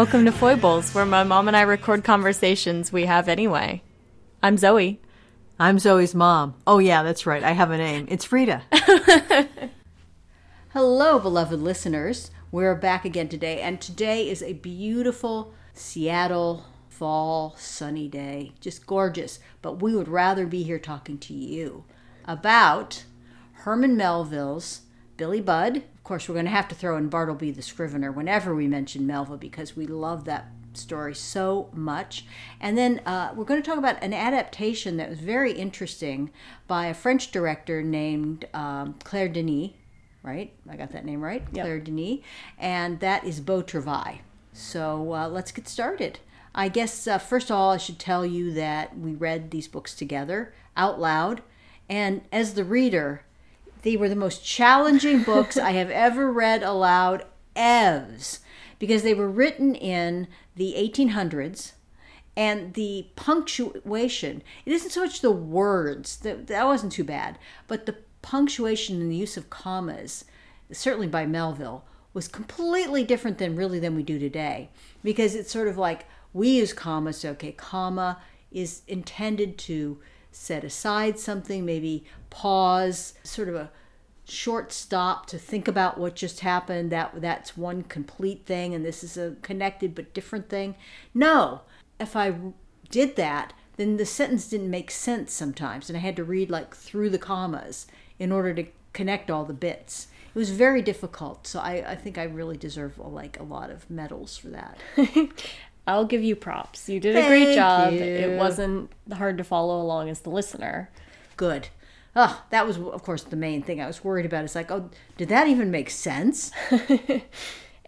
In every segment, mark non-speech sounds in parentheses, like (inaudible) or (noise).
Welcome to Foibles, where my mom and I record conversations we have anyway. I'm Zoe. I'm Zoe's mom. Oh, yeah, that's right. I have a name. It's Frida. (laughs) Hello, beloved listeners. We're back again today, and today is a beautiful Seattle fall sunny day. Just gorgeous. But we would rather be here talking to you about Herman Melville's Billy Budd. Of course, we're going to have to throw in Bartleby the Scrivener whenever we mention Melville because we love that story so much. And then uh, we're going to talk about an adaptation that was very interesting by a French director named um, Claire Denis, right? I got that name right? Yep. Claire Denis. And that is Beau Travail. So uh, let's get started. I guess, uh, first of all, I should tell you that we read these books together out loud. And as the reader, they were the most challenging (laughs) books I have ever read aloud, evs, because they were written in the 1800s and the punctuation it isn't so much the words that, that wasn't too bad but the punctuation and the use of commas certainly by melville was completely different than really than we do today because it's sort of like we use commas okay comma is intended to set aside something maybe pause sort of a short stop to think about what just happened that that's one complete thing and this is a connected but different thing. No if i did that then the sentence didn't make sense sometimes and i had to read like through the commas in order to connect all the bits. It was very difficult so i, I think i really deserve like a lot of medals for that (laughs) I'll give you props. You did a great job. you. It wasn't hard to follow along as the listener. good oh that was of course the main thing i was worried about it's like oh did that even make sense (laughs)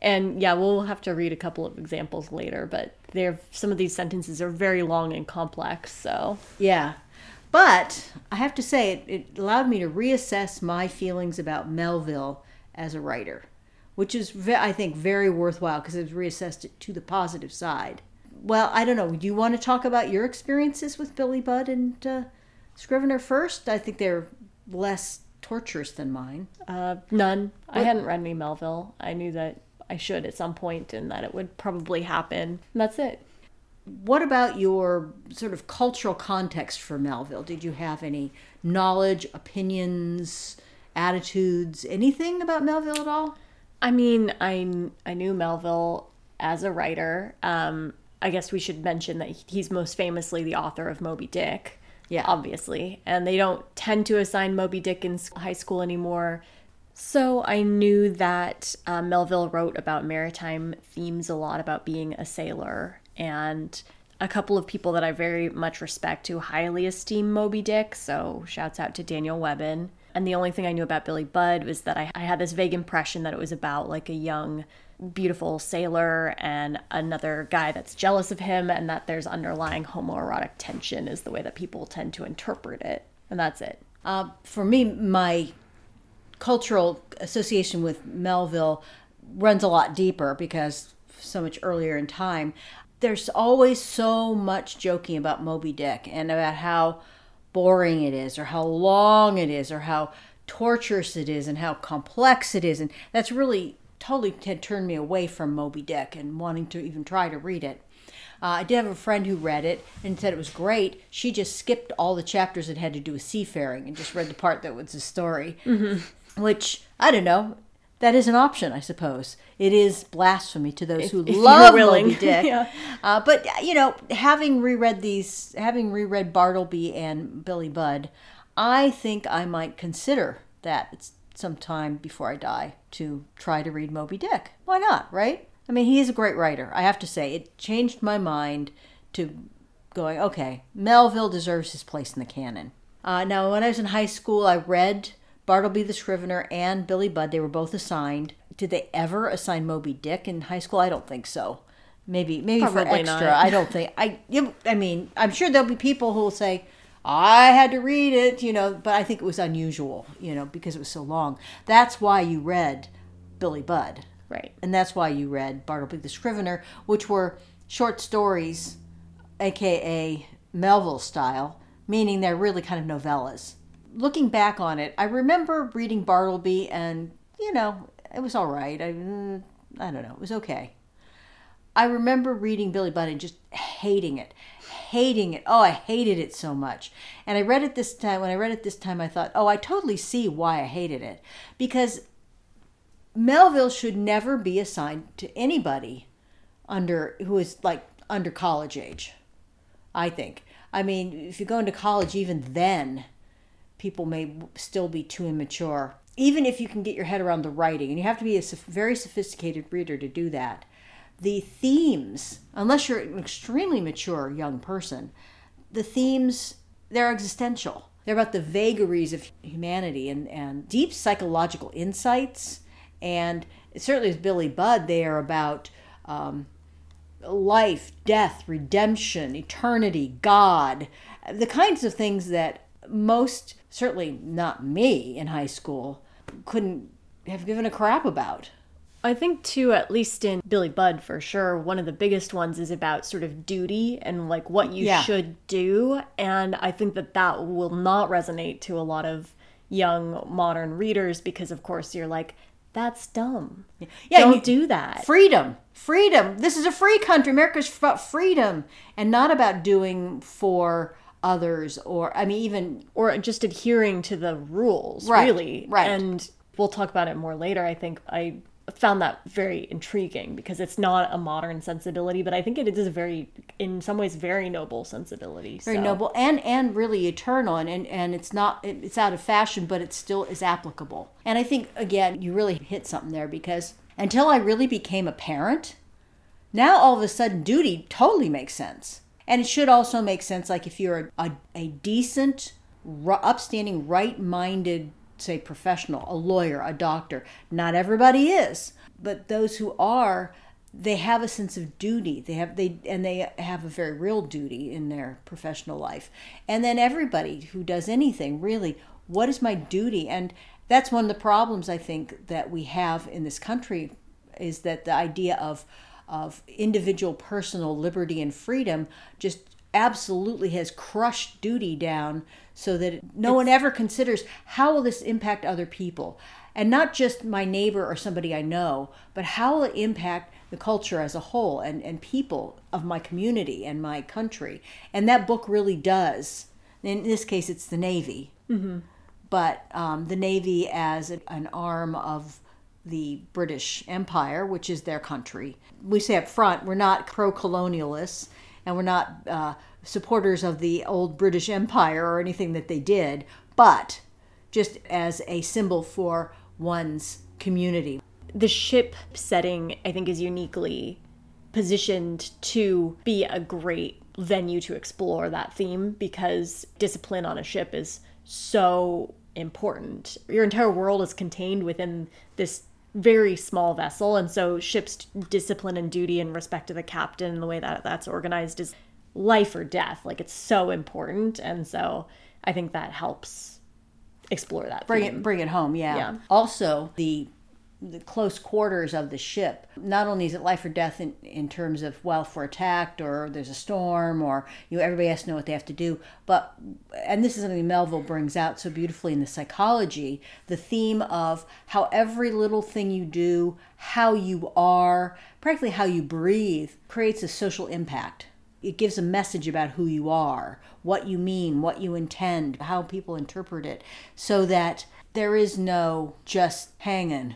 And yeah, we'll have to read a couple of examples later, but they're some of these sentences are very long and complex, so Yeah. But I have to say, it, it allowed me to reassess my feelings about Melville as a writer, which is, ve- I think, very worthwhile because it's reassessed it to the positive side. Well, I don't know. Do you want to talk about your experiences with Billy Budd and uh, Scrivener first? I think they're less torturous than mine. uh, none. I hadn't read any Melville. I knew that I should at some point and that it would probably happen. And that's it. What about your sort of cultural context for Melville? Did you have any knowledge, opinions, attitudes, anything about Melville at all? I mean, I I knew Melville as a writer. Um, I guess we should mention that he's most famously the author of Moby Dick. Yeah. obviously, and they don't tend to assign Moby Dick in high school anymore. So I knew that uh, Melville wrote about maritime themes a lot, about being a sailor, and a couple of people that I very much respect who highly esteem Moby Dick. So shouts out to Daniel Webben. And the only thing I knew about Billy Budd was that I, I had this vague impression that it was about like a young, beautiful sailor and another guy that's jealous of him, and that there's underlying homoerotic tension, is the way that people tend to interpret it. And that's it. Uh, for me, my cultural association with Melville runs a lot deeper because so much earlier in time. There's always so much joking about Moby Dick and about how boring it is, or how long it is, or how torturous it is, and how complex it is. And that's really totally had turned me away from Moby Dick and wanting to even try to read it. Uh, I did have a friend who read it and said it was great. She just skipped all the chapters that had to do with seafaring and just read the part that was the story. Mm-hmm. Which, I don't know, that is an option, I suppose. It is blasphemy to those who if love. Moby (laughs) Dick. Yeah. uh, but, you know, having reread these, having reread Bartleby and Billy Budd, I think I might consider that sometime before I die to try to read Moby Dick. Why not, right? I mean, he is a great writer. I have to say, it changed my mind to going, okay, Melville deserves his place in the canon. Uh, now, when I was in high school, I read Bartleby the Scrivener and Billy Budd. They were both assigned. Did they ever assign Moby Dick in high school? I don't think so. Maybe, maybe for extra. not. I don't think. I. you- I mean, I'm sure there'll be people who will say, "I had to read it," you know. But I think it was unusual, you know, because it was so long. That's why you read Billy Budd. Right. And that's why you read Bartleby the Scrivener, which were short stories, aka Melville style, meaning they're really kind of novellas. Looking back on it, I remember reading Bartleby and, you know, it was all right. I, I don't know, it was okay. I remember reading Billy Budd and just hating it, hating it. Oh, I hated it so much. And I read it this time. When I read it this time, I thought, oh, I totally see why I hated it. Because Melville should never be assigned to anybody under who is like under college age. I think. I mean, if you go into college, even then, people may still be too immature. Even if you can get your head around the writing, and you have to be a very sophisticated reader to do that the themes, unless you're an extremely mature young person, the themes, they're existential. They're about the vagaries of humanity and, and deep psychological insights. And certainly with Billy Budd, they are about um, life, death, redemption, eternity, God, the kinds of things that most, certainly not me in high school, couldn't have given a crap about. I think too, at least in Billy Budd for sure, one of the biggest ones is about sort of duty and like what you yeah. should do. And I think that that will not resonate to a lot of young modern readers because, of course, you're like, that's dumb. Yeah, don't you, do that. Freedom, freedom. This is a free country. America's about freedom and not about doing for others or I mean even or just adhering to the rules. Right, really, right. And we'll talk about it more later. I think I found that very intriguing because it's not a modern sensibility, but I think it is a very, in some ways, very noble sensibility. Very so. noble and and really eternal, and, and and it's not it's out of fashion, but it still is applicable. And I think again, you really hit something there because until I really became a parent, now all of a sudden duty totally makes sense, and it should also make sense. Like if you're a, a, a decent, upstanding, right-minded say professional, a lawyer, a doctor. Not everybody is, but those who are, they have a sense of duty. They have they and they have a very real duty in their professional life. And then everybody who does anything, really, what is my duty? And that's one of the problems I think that we have in this country is that the idea of of individual personal liberty and freedom just absolutely has crushed duty down so that no it's, one ever considers how will this impact other people. And not just my neighbor or somebody i know but how will it impact the culture as a whole and, and people of my community and my country. And that book really does. In this case it's the navy. Mm-hmm. but um, the navy as an arm of the british empire which is their country we say up front we're not pro-colonialists and we're not uh, supporters of the old British Empire or anything that they did, but just as a symbol for one's community. The ship setting, I think, is uniquely positioned to be a great venue to explore that theme because discipline on a ship is so important. Your entire world is contained within this very small vessel and so ship's discipline and duty and respect to the captain and the way that that's organized is life or death like it's so important and so i think that helps explore that bring theme. it bring it home yeah. yeah also the the close quarters of the ship. Not only is it life or death in, in terms of well, if we're attacked or there's a storm or you know everybody has to know what they have to do, but and this is something Melville brings out so beautifully in the psychology, the theme of how every little thing you do, how you are, practically how you breathe, creates a social impact. It gives a message about who you are, what you mean, what you intend, how people interpret it, so that there is no just hanging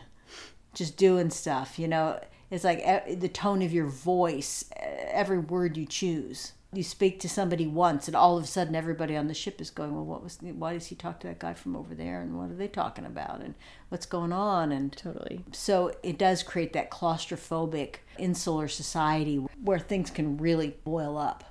just doing stuff, you know. It's like eh, the tone of your voice, eh, every word you choose. You speak to somebody once, and all of a sudden, everybody on the ship is going, "Well, what was? Why does he talk to that guy from over there? And what are they talking about? And what's going on?" And totally. So it does create that claustrophobic, insular society where things can really boil up,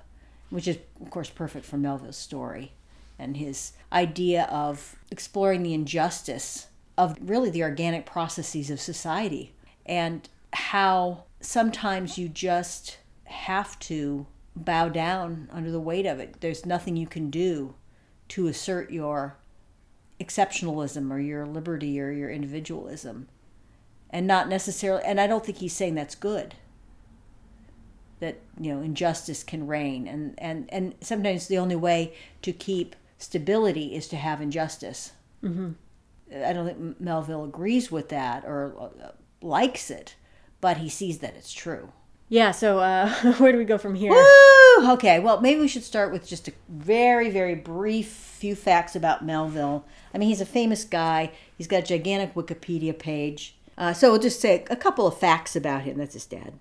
which is, of course, perfect for Melville's story and his idea of exploring the injustice of really the organic processes of society and how sometimes you just have to bow down under the weight of it. There's nothing you can do to assert your exceptionalism or your liberty or your individualism. And not necessarily, and I don't think he's saying that's good. That, you know, injustice can reign. And, and, and sometimes the only way to keep stability is to have injustice. Mm-hmm. I don't think Melville agrees with that or uh, likes it, but he sees that it's true. Yeah, so uh, (laughs) where do we go from here? Woo! Okay, well, maybe we should start with just a very, very brief few facts about Melville. I mean, he's a famous guy. He's got a gigantic Wikipedia page. Uh, so we'll just say a couple of facts about him. That's his dad.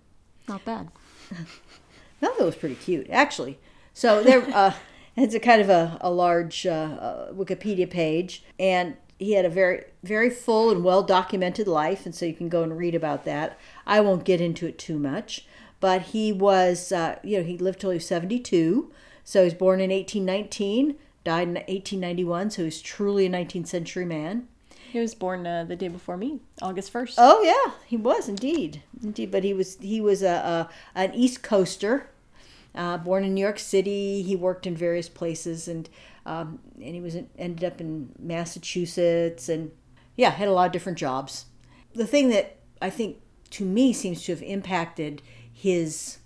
Not bad. (laughs) Melville was pretty cute, actually. So there, uh, (laughs) it's a kind of a, a large uh, uh, Wikipedia page, and he had a very, very full and well documented life, and so you can go and read about that. I won't get into it too much, but he was, uh, you know, he lived till he was 72. So he was born in 1819, died in 1891, so he's truly a 19th century man. He was born uh, the day before me, August first. Oh yeah, he was indeed, indeed. But he was he was a, a an East Coaster, uh, born in New York City. He worked in various places, and um, and he was ended up in Massachusetts, and yeah, had a lot of different jobs. The thing that I think to me seems to have impacted his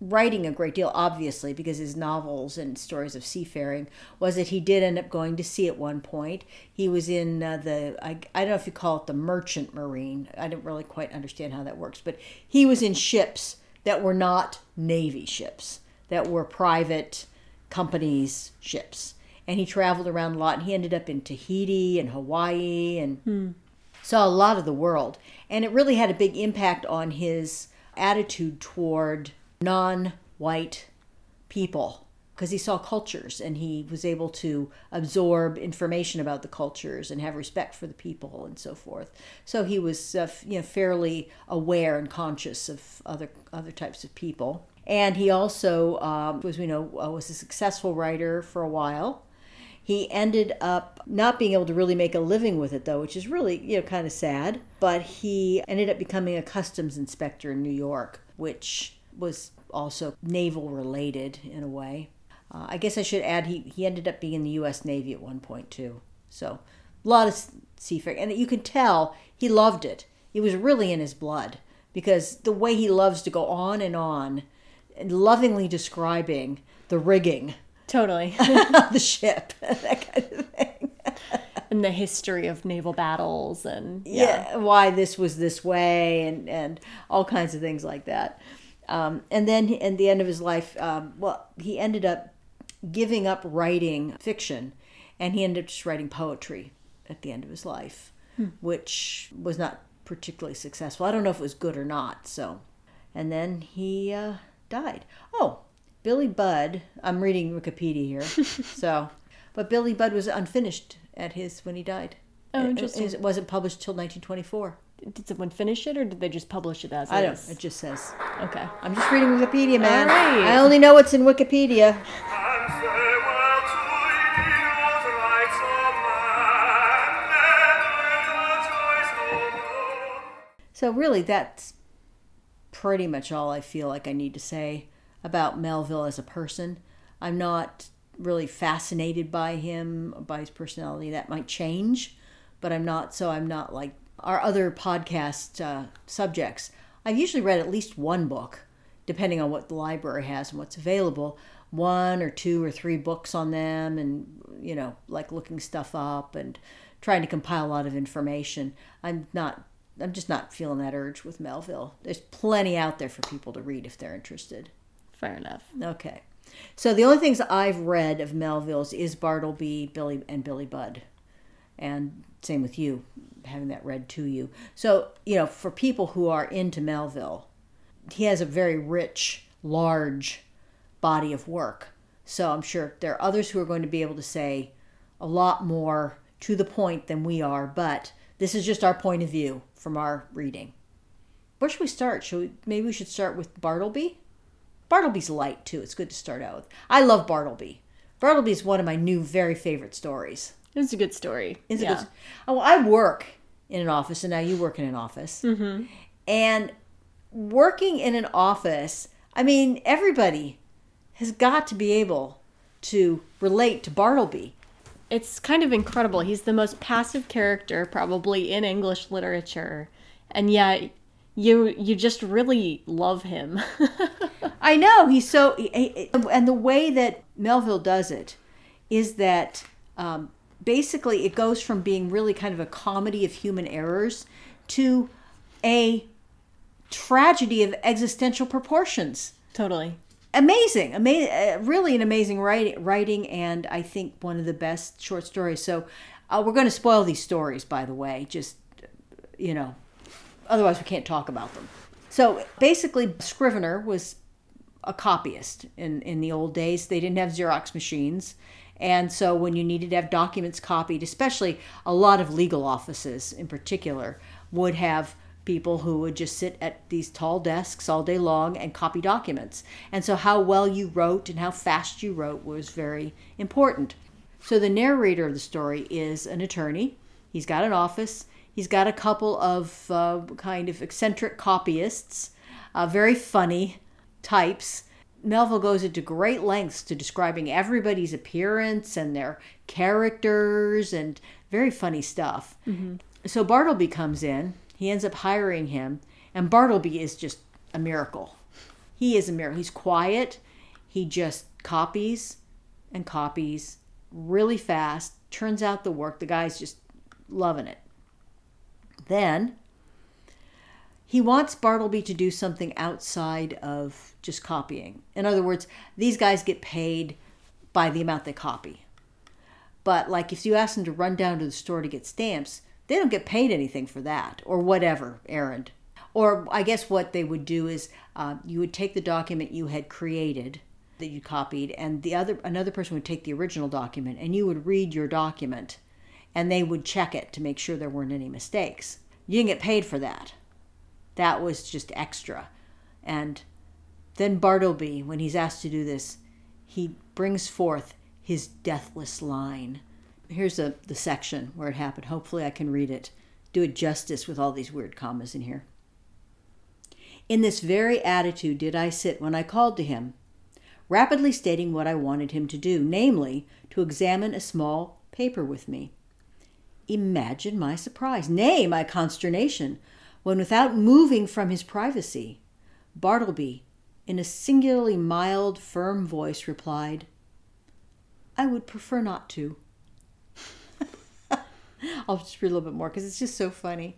writing a great deal, obviously, because his novels and stories of seafaring, was that he did end up going to sea at one point. He was in uh, the, I, I don't know if you call it the merchant marine. I don't really quite understand how that works, but he was in ships that were not Navy ships, that were private companies' ships. And he traveled around a lot, and he ended up in Tahiti and Hawaii and saw a lot of the world. And it really had a big impact on his attitude toward non white people because he saw cultures and he was able to absorb information about the cultures and have respect for the people and so forth. So he was uh, you know fairly aware and conscious of other other types of people. And he also um, was we know uh, was a successful writer for a while. He ended up not being able to really make a living with it though, which is really, you know, kind of sad, but he ended up becoming a customs inspector in New York, which was also naval related in a way. Uh, I guess I should add he, he ended up being in the U.S. Navy at one point too. So a lot of seafaring, and you can tell he loved it. It was really in his blood because the way he loves to go on and on, lovingly describing the rigging Totally. (laughs) the ship, (laughs) that kind of thing. (laughs) and the history of naval battles and yeah. yeah, why this was this way and and all kinds of things like that um, and then he- at the end of his life um, well he ended up giving up writing fiction and he ended up just writing poetry at the end of his life which was not particularly successful i don't know if it was good or not so and then he uh, died oh billy budd i'm reading wikipedia here (laughs) so but billy budd was unfinished at his when he died Oh, It- interesting. it wasn't published till 1924 Did someone finish it or did they just publish it as I don't. is? It just says. Okay. I'm just reading Wikipedia, man. All right. I only know what's in Wikipedia. And farewell to you, the rights of man, never rejoice no more. So really, that's pretty much all I feel like I need to say about Melville as a person. I'm not really fascinated by him, by his personality. That might change, but I'm not. So I'm not like our other podcast uh, subjects. I've usually read at least one book, depending on what the library has and what's available. One or two or three books on them, and you know, like looking stuff up and trying to compile a lot of information. I'm not. I'm just not feeling that urge with Melville. There's plenty out there for people to read if they're interested. Fair enough. Okay. So the only things I've read of Melville's is Bartleby, Billy, and Billy Budd. And same with you, having that read to you. So, you know, for people who are into Melville, he has a very rich, large body of work. So I'm sure there are others who are going to be able to say a lot more to the point than we are, but this is just our point of view from our reading. Where should we start? Should we, maybe we should start with Bartleby? Bartleby's light too. It's good to start out with. I love Bartleby. Bartleby is one of my new very favorite stories. It's a good story. It's a yeah. good, oh, I work in an office, and now you work in an office. Mm-hmm. And working in an office, I mean, everybody has got to be able to relate to Bartleby. It's kind of incredible. He's the most passive character probably in English literature, and yet you you just really love him. (laughs) I know he's so, and the way that Melville does it is that um, basically it goes from being really kind of a comedy of human errors to a tragedy of existential proportions. Totally. Amazing, amazing, uh, really an amazing writing, writing, and I think one of the best short stories. So, uh, we're going to spoil these stories, by the way. Just you know, otherwise we can't talk about them. So basically, Scrivener was a copyist in in the old days. They didn't have Xerox machines. And so, when you needed to have documents copied, especially a lot of legal offices in particular, would have people who would just sit at these tall desks all day long and copy documents. And so, how well you wrote and how fast you wrote was very important. So, the narrator of the story is an attorney. He's got an office, he's got a couple of uh, kind of eccentric copyists, uh, very funny types. Melville goes into great lengths to describing everybody's appearance and their characters and very funny stuff. So Bartleby comes in, he ends up hiring him, and Bartleby is just a miracle. He is a miracle. He's quiet, he just copies and copies really fast, turns out the work. The guy's just loving it. Then he wants Bartleby to do something outside of just copying. In other words, these guys get paid by the amount they copy. But like if you ask them to run down to the store to get stamps, they don't get paid anything for that or whatever errand. Or I guess what they would do is uh, you would take the document you had created that you copied, and the other another person would take the original document, and you would read your document, and they would check it to make sure there weren't any mistakes. You didn't get paid for that. That was just extra. And then Bartleby, when he's asked to do this, he brings forth his deathless line. Here's a, the section where it happened. Hopefully, I can read it. Do it justice with all these weird commas in here. In this very attitude did I sit when I called to him, rapidly stating what I wanted him to do, namely, to examine a small paper with me. Imagine my surprise, nay, my consternation, when without moving from his privacy, Bartleby, in a singularly mild, firm voice, replied, I would prefer not to. (laughs) I'll just read a little bit more because it's just so funny.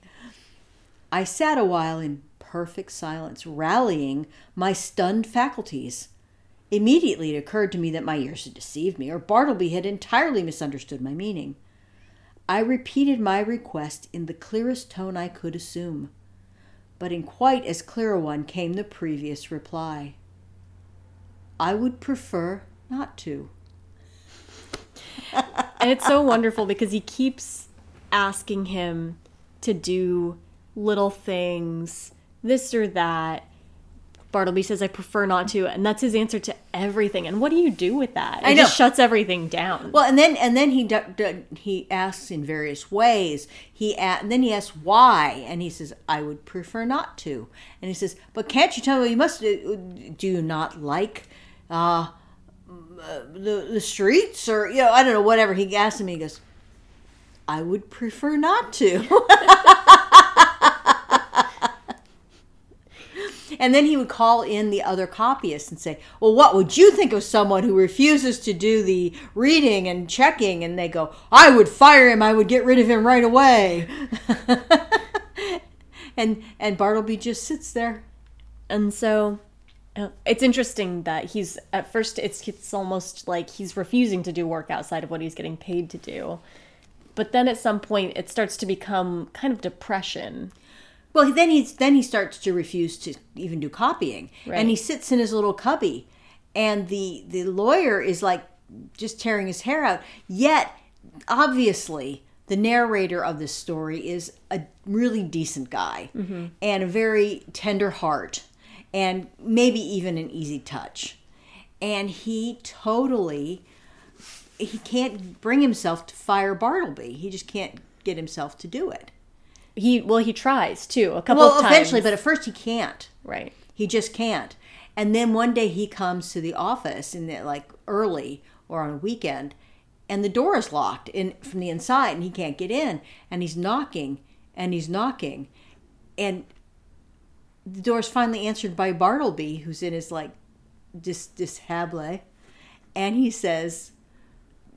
I sat a while in perfect silence, rallying my stunned faculties. Immediately it occurred to me that my ears had deceived me, or Bartleby had entirely misunderstood my meaning. I repeated my request in the clearest tone I could assume, but in quite as clear a one came the previous reply I would prefer not to. and it's so wonderful because he keeps asking him to do little things, this or that. Bartleby says, I prefer not to. And that's his answer to everything. And what do you do with that? It I just shuts everything down. Well, and then and then he d- d- he asks in various ways. He a- and then he asks why, and he says, "I would prefer not to." And he says, "But can't you tell me? You must. Do you not like uh, the the streets, or you know, I don't know, whatever?" He asks him. He goes, "I would prefer not to." (laughs) And then he would call in the other copyists and say, Well, what would you think of someone who refuses to do the reading and checking? And they go, I would fire him. I would get rid of him right away. (laughs) and and Bartleby just sits there. And so uh, it's interesting that he's at first it's it's almost like he's refusing to do work outside of what he's getting paid to do. But then at some point it starts to become kind of depression. Well, then he's then he starts to refuse to even do copying, Right. and he sits in his little cubby, and the the lawyer is like just tearing his hair out. Yet, obviously, the narrator of this story is a really decent guy mm-hmm. and a very tender heart, and maybe even an easy touch, and he totally he can't bring himself to fire Bartleby. He just can't get himself to do it. He well he tries too a couple Well, of times. Well, eventually, but at first he can't. right. He just can't. And then one day he comes to the office in the, like early or on a weekend, and the door is locked in from the inside, and he can't get in. And he's knocking, and he's knocking, and the door is finally answered by Bartleby, who's in his like dis dishabille, and he says,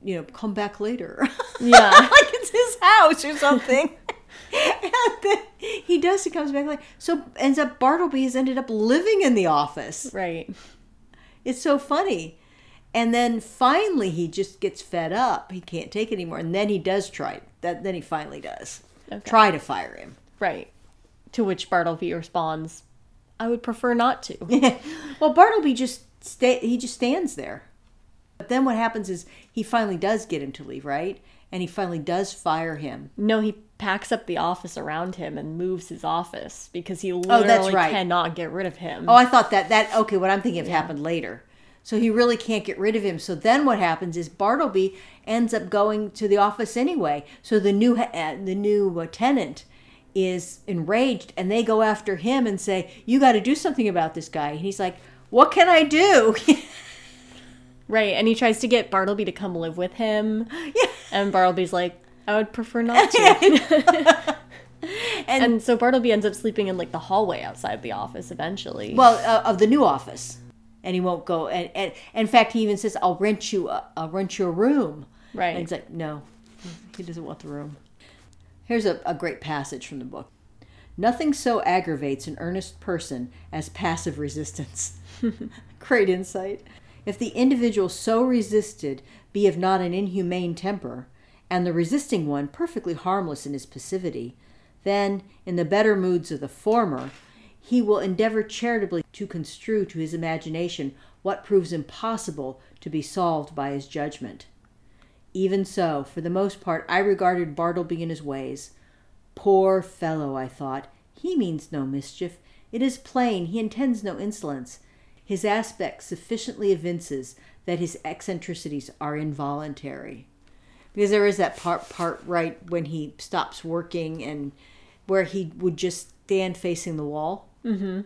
"You know, come back later." (laughs) Yeah. like it's his house or something. And (laughs) then he does. He comes back like so. Ends up Bartleby has ended up living in the office. Right. It's so funny. And then finally he just gets fed up. He can't take it anymore. And then he does try. That then he finally does Okay. try to fire him. Right. To which Bartleby responds, I would prefer not to. (laughs) well, Bartleby just stay. He just stands there. But then what happens is he finally does get him to leave, right? And he finally does fire him. no, he packs up the office around him and moves his office because he literally right. cannot get rid of him. Oh, I thought that that okay. What I'm thinking of happened later. So he really can't get rid of him. So then what happens is Bartleby ends up going to the office anyway. So the new uh, the new uh, tenant is enraged, and they go after him and say, "You got to do something about this guy." And he's like, "What can I do?" (laughs) Right. And he tries to get Bartleby to come live with him. Yeah. And Bartleby's like, I would prefer not (laughs) to. and, and so Bartleby ends up sleeping in like the hallway outside the office eventually. well, uh, of the new office, and he won't go. And, and in fact, he even says, "I'll rent you a I'll rent you a room." Right. And he's like, "No, he doesn't want the room." Here's a, a great passage from the book. Nothing so aggravates an earnest person as passive resistance. (laughs) Great insight. If the individual so resisted be of not an inhumane temper, and the resisting one perfectly harmless in his passivity, then, in the better moods of the former, he will endeavor charitably to construe to his imagination what proves impossible to be solved by his judgment. Even so, for the most part, I regarded Bartleby in his ways. Poor fellow, I thought, he means no mischief. It is plain he intends no insolence. His aspect sufficiently evinces that his eccentricities are involuntary. Because there is that part, part right when he stops working and where he would just stand facing the wall. Mm-hmm.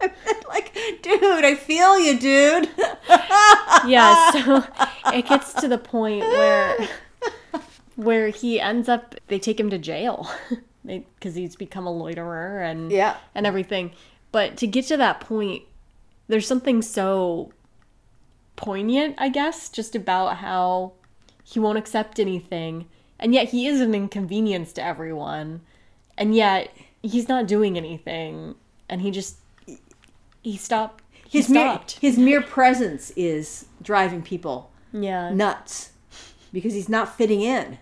(laughs) like, dude, I feel you, dude. (laughs) yeah, so (laughs) it gets to the point where where he ends up they take him to jail because he's become a loiterer and Yeah. and everything. But to get to that point, there's something so poignant, I guess, just about how he won't accept anything, and yet he is an inconvenience to everyone, and yet he's not doing anything, and he just he stopped. He his mere, stopped. his mere presence is driving people yeah. nuts because he's not fitting in.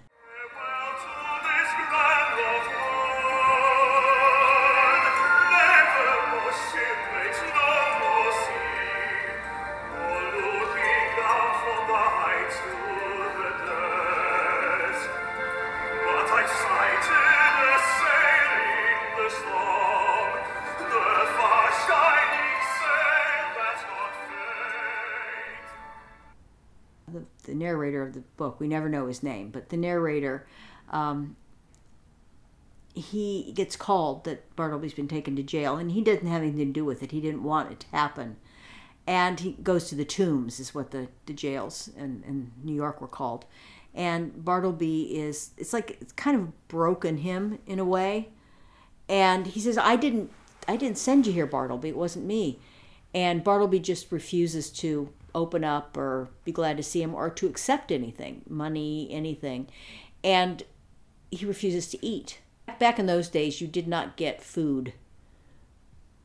Book, we never know his name, but the narrator, um, he gets called that Bartleby's been taken to jail, and he doesn't have anything to do with it. He didn't want it to happen. And he goes to the tombs, is what the, the jails in, in New York were called. And Bartleby is, it's like, it's kind of broken him in a way. And he says, I didn't, I didn't send you here, Bartleby. It wasn't me. And Bartleby just refuses to open up or be glad to see him or to accept anything, money, anything. And he refuses to eat. Back in those days, you did not get food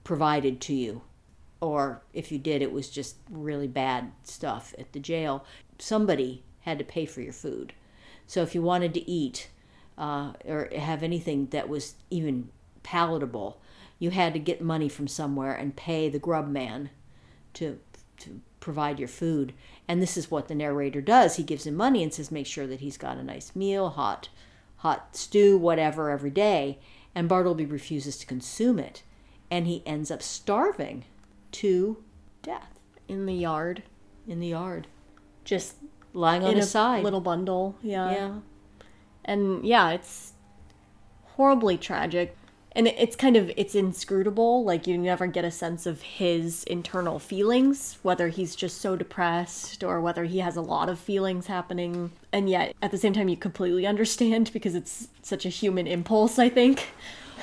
provided to you. Or if you did, it was just really bad stuff at the jail. Somebody had to pay for your food. So if you wanted to eat uh, or have anything that was even palatable, you had to get money from somewhere and pay the grub man to to provide your food. And this is what the narrator does. He gives him money and says, make sure that he's got a nice meal, hot, hot stew, whatever, every day. And Bartleby refuses to consume it, and he ends up starving to death in the yard, in the yard, just lying on in his a side. little bundle. Yeah. yeah. and yeah, it's horribly tragic. And it's kind of it's inscrutable. Like you never get a sense of his internal feelings, whether he's just so depressed or whether he has a lot of feelings happening. And yet, at the same time, you completely understand (laughs) because it's such a human impulse. I think.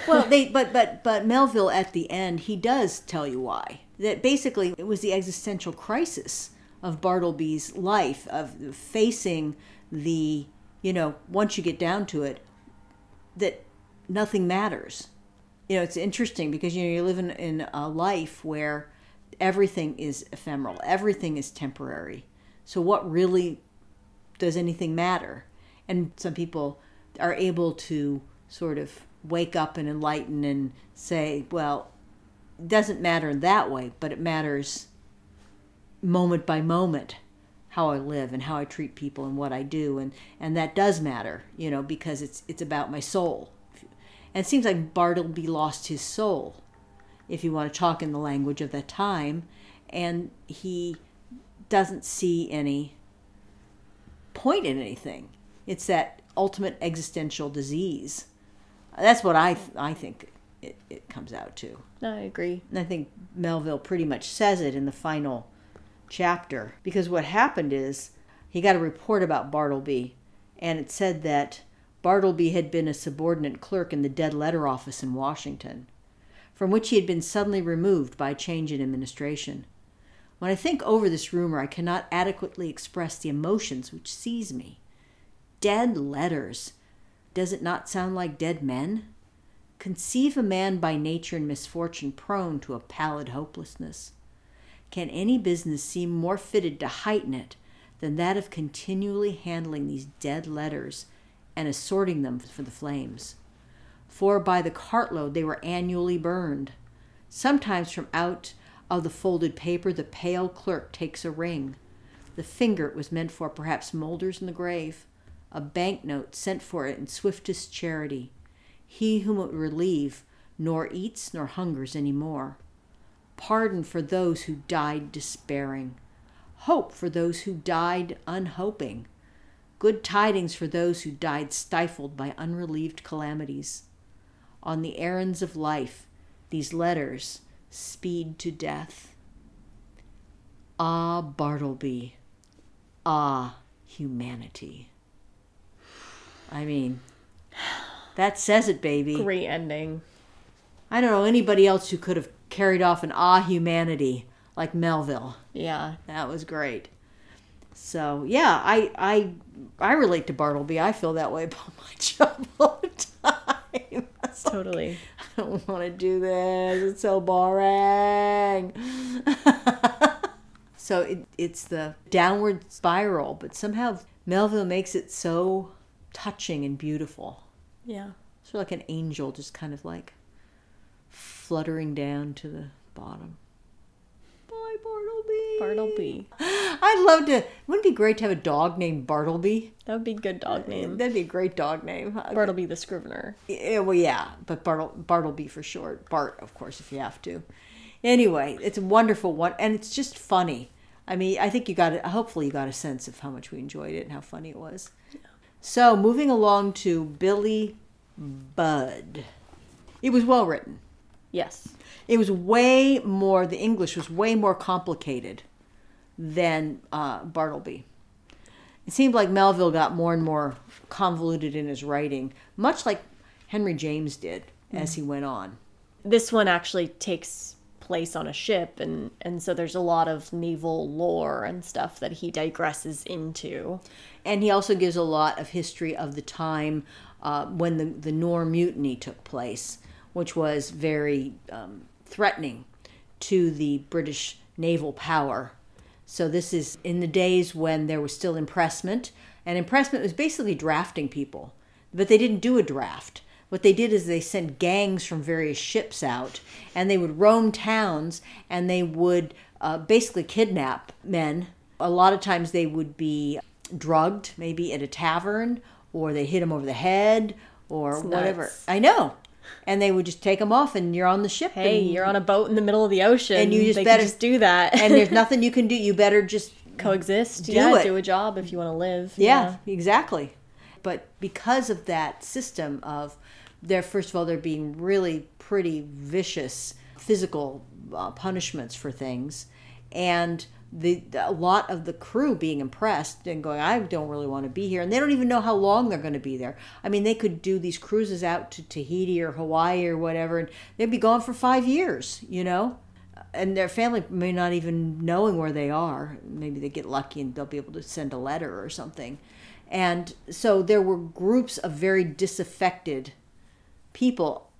well, (laughs) they but but but Melville at the end he does tell you why. That basically it was the existential crisis of Bartleby's life of facing the you know once you get down to it, that nothing matters. You know, it's interesting because you know you live in, in a life where everything is ephemeral, everything is temporary. So what really does anything matter? And some people are able to sort of wake up and enlighten and say, well, it doesn't matter in that way, but it matters moment by moment how I live and how I treat people and what I do and and that does matter, you know, because it's it's about my soul. And it seems like Bartleby lost his soul, if you want to talk in the language of that time, and he doesn't see any point in anything. It's that ultimate existential disease. That's what I I think it, it comes out to. I agree. And I think Melville pretty much says it in the final chapter because what happened is he got a report about Bartleby and it said that Bartleby had been a subordinate clerk in the dead letter office in Washington, from which he had been suddenly removed by a change in administration. When I think over this rumor, I cannot adequately express the emotions which seize me. Dead letters. Does it not sound like dead men? Conceive a man by nature and misfortune prone to a pallid hopelessness. Can any business seem more fitted to heighten it than that of continually handling these dead letters and assorting them for the flames? For by the cartload they were annually burned. Sometimes from out of the folded paper the pale clerk takes a ring. The finger it was meant for perhaps moulders in the grave. A banknote sent for it in swiftest charity. He whom it would relieve nor eats nor hungers any more pardon for those who died despairing, hope for those who died unhoping, good tidings for those who died stifled by unrelieved calamities. On the errands of life, these letters speed to death. Ah, Bartleby. Ah, humanity. I mean, that says it, baby. Great ending. I don't know anybody else who could have carried off an ah humanity like Melville. Yeah. That was great. So yeah, I I I relate to Bartleby. I feel that way (laughs) about my job all the time. (laughs) It's like, Totally. I don't want to do this. It's so boring. (laughs) so it, it's the downward spiral, but somehow Melville makes it so touching and beautiful. Yeah. Sort of like an angel, just kind of like fluttering down to the bottom. Bye, Bartleby. Bartleby. I'd love to. Wouldn't it be great to have a dog named Bartleby? That would be a good dog name. That'd be a great dog name. Bartleby the Scrivener. Yeah, well, yeah, but Bartle, Bartleby for short. Bart, of course, if you have to. Anyway, it's a wonderful one, and it's just funny. I mean, I think you got it. Hopefully, you got a sense of how much we enjoyed it and how funny it was. So, moving along to Billy Budd. It was well written. Yes. It was way more. The English was way more complicated than uh, Bartleby. It seemed like Melville got more and more convoluted in his writing, much like Henry James did as he went on. This one actually takes place on a ship and and so there's a lot of naval lore and stuff that he digresses into. And he also gives a lot of history of the time uh, when the, the Nore Mutiny took place, which was very um, threatening to the British naval power. So, this is in the days when there was still impressment, and impressment was basically drafting people, but they didn't do a draft. What they did is they sent gangs from various ships out, and they would roam towns and they would uh, basically kidnap men. A lot of times they would be drugged, maybe at a tavern, or they hit them over the head, or whatever. nuts. I know. And they would just take them off, and you're on the ship. Hey, and, you're on a boat in the middle of the ocean. And you just better- just do that. and there's (laughs) nothing you can do. You better just coexist. Do yeah, it. do a job if you want to live. Yeah, exactly. But because of that system of there, first of all, there being really pretty vicious physical uh, punishments for things, and the a lot of the crew being impressed and going, I don't really want to be here, and they don't even know how long they're going to be there. I mean, they could do these cruises out to Tahiti or Hawaii or whatever, and they'd be gone for five years, you know and their family may not even knowing where they are. Maybe they get lucky and they'll be able to send a letter or something. And so there were groups of very disaffected people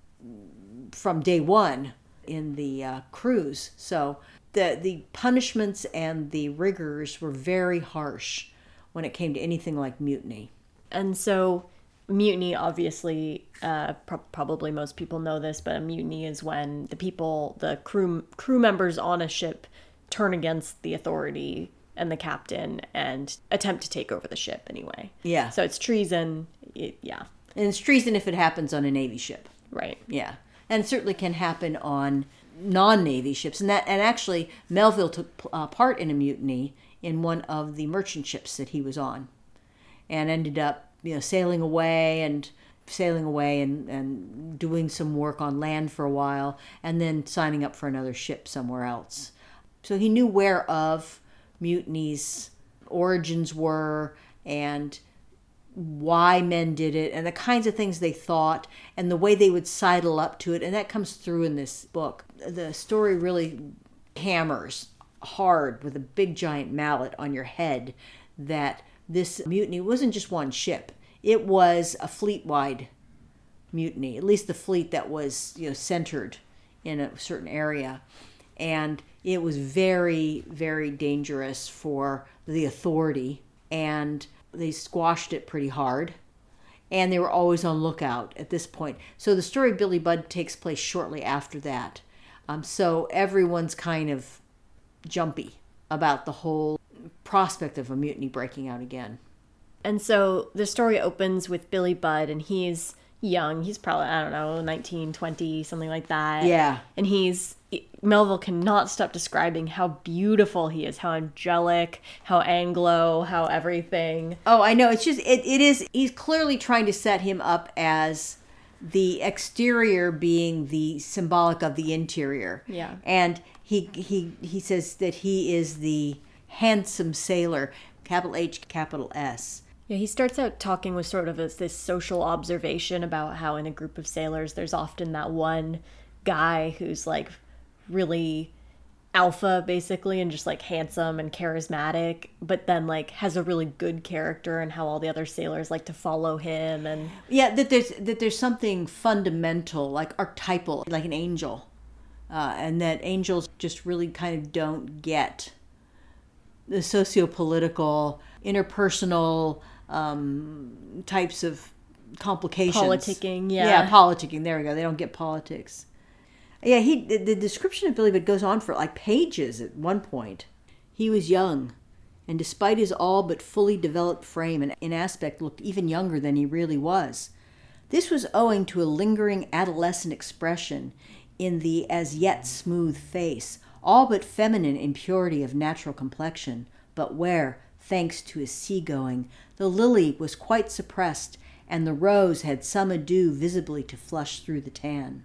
from day one in the uh, cruise. So the the punishments and the rigors were very harsh when it came to anything like mutiny. And so, mutiny, obviously, uh, pro- probably most people know this, but a mutiny is when the people, the crew crew members on a ship, turn against the authority and the captain and attempt to take over the ship anyway. Yeah. So it's treason. It, yeah. And it's treason if it happens on a navy ship. Right. Yeah, and certainly can happen on non-navy ships. And that, and actually, Melville took uh, part in a mutiny in one of the merchant ships that he was on, and ended up, you know, sailing away and sailing away and, and doing some work on land for a while, and then signing up for another ship somewhere else. So he knew where of mutinies origins were and why men did it and the kinds of things they thought and the way they would sidle up to it. And that comes through in this book. The story really hammers hard with a big giant mallet on your head that this mutiny wasn't just one ship. It was a fleet-wide mutiny at least the fleet that was you know centered in a certain area. And it was very very dangerous for the authority. And they squashed it pretty hard and they were always on lookout at this point so the story of billy budd takes place shortly after that um, so everyone's kind of jumpy about the whole prospect of a mutiny breaking out again And so the story opens with Billy Budd, and he's young. He's probably, I don't know, 19, 20, something like that. Yeah. And he's, Melville cannot stop describing how beautiful he is, how angelic, how Anglo, how everything. Oh, I know. It's just it, it is. He's clearly trying to set him up as the exterior being the symbolic of the interior. Yeah. And he he he says that he is the handsome sailor, capital H, capital S. Yeah, he starts out talking with sort of this, this social observation about how in a group of sailors, there's often that one guy who's like really alpha basically and just like handsome and charismatic but then like has a really good character and how all the other sailors like to follow him and Yeah, that there's that there's something fundamental, like archetypal, like an angel, uh, and that angels just really kind of don't get the socio-political, interpersonal um, types of complications. Politicking, yeah. yeah, politicking. There we go. They don't get politics. Yeah, he the, description of Billy Budd goes on for like pages at one point. He was young, and despite his all but fully developed frame and in aspect looked even younger than he really was. This was owing to a lingering adolescent expression in the as yet smooth face, all but feminine in purity of natural complexion, but where, thanks to his seagoing, the lily was quite suppressed and the rose had some ado visibly to flush through the tan.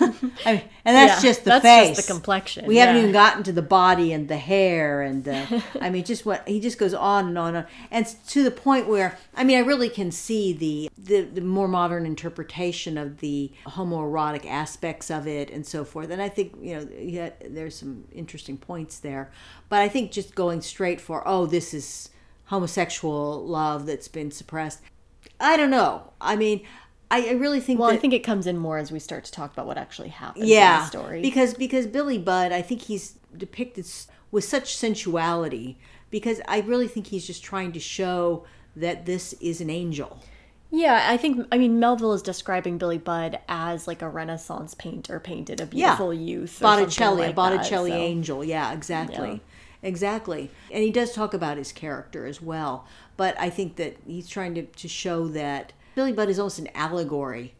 I mean, and that's Yeah, just the that's face. just the complexion, We haven't even gotten to the body and the hair and the. (laughs) I mean, just what he just goes on and on and on, and to the point where I mean, I really can see the the, the more modern interpretation of the homoerotic aspects of it and so forth. And I think you know, yeah, there's some interesting points there, but I think just going straight for oh, this is homosexual love that's been suppressed. I don't know. I mean. I, I really think well that i think it comes in more as we start to talk about what actually happens in the story. because because billy budd i think he's depicted with such sensuality because i really think he's just trying to show that this is an angel. Yeah, I think I mean Melville is describing Billy Budd as like a Renaissance painter painted a beautiful youth. or botticelli like a botticelli that, so- angel. Yeah exactly. Exactly. And he does talk about his character as well but i think that he's trying to, to show that billy budd is almost an allegory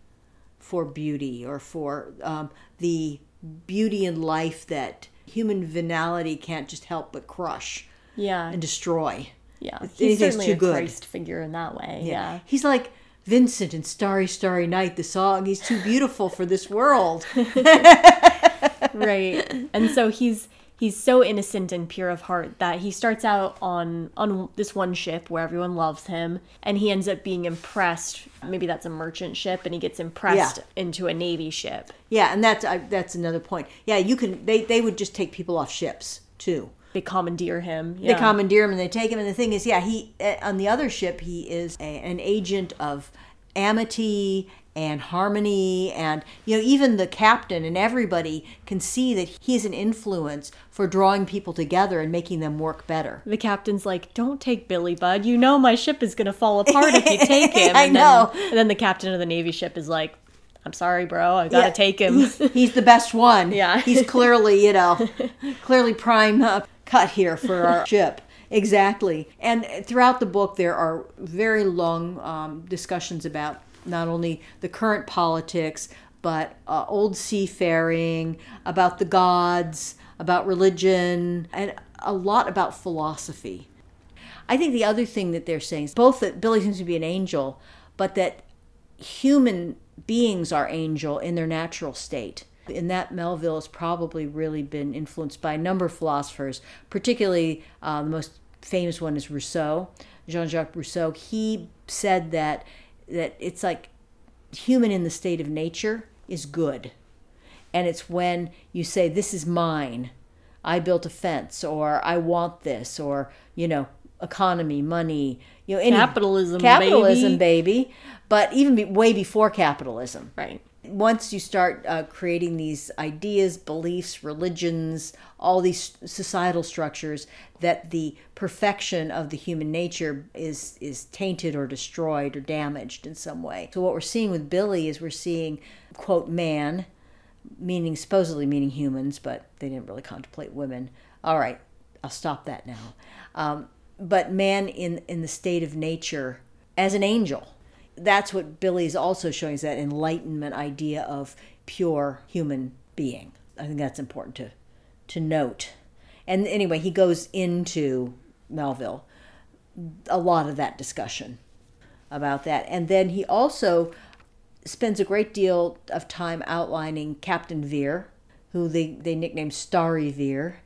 for beauty or for um, the beauty in life that human venality can't just help but crush Yeah, and destroy yeah. He's certainly too a good. Christ figure in that way. Yeah. He's like Vincent in Starry, Starry Night, the song. He's too beautiful for this world. (laughs) right. And so he's he's so innocent and pure of heart that he starts out on on this one ship where everyone loves him, and he ends up being impressed. Maybe that's a merchant ship, and he gets impressed Yeah. into a navy ship. yeah, and that's I, that's another point. Yeah, you can. They they would just take people off ships too. They commandeer him. They commandeer him and they take him. And the thing is, yeah, he uh, on the other ship he is a, an agent of amity and harmony and you know even the captain and everybody can see that he's an influence for drawing people together and making them work better The captain's like, "Don't take Billy, bud. You know my ship is gonna fall apart if you (laughs) take him." I And know. Then, and then the captain of the navy ship is like, "I'm sorry, bro. I gotta Yeah. take him." he's the best one Yeah. he's clearly you know (laughs) clearly prime uh, cut here for our (laughs) ship exactly and throughout the book there are very long um, discussions about not only the current politics but uh, old seafaring about the gods about religion and a lot about philosophy I think the other thing that they're saying is both that Billy seems to be an angel, but that human beings are angel in their natural state. In that, Melville has probably really been influenced by a number of philosophers, particularly uh, the most famous one is Rousseau, Jean Jacques Rousseau. He said that that it's like human in the state of nature is good. And it's when you say, This is mine, I built a fence, or I want this, or, you know, economy, money, you know, any Capitalism, capitalism, baby. But even be, way before capitalism, right. Once you start uh, creating these ideas, beliefs, religions, all these societal structures, that the perfection of the human nature is is tainted or destroyed or damaged in some way. So what we're seeing with Billy is we're seeing quote man, meaning supposedly meaning humans, but they didn't really contemplate women. All right, I'll stop that now. Um, but man in in the state of nature as an angel that's what Billy's also showing is that enlightenment idea of pure human being. I think that's important to to note. And anyway, he goes into Melville a lot of that discussion about that. And then he also spends a great deal of time outlining Captain Vere, who they, they nicknamed Starry Vere,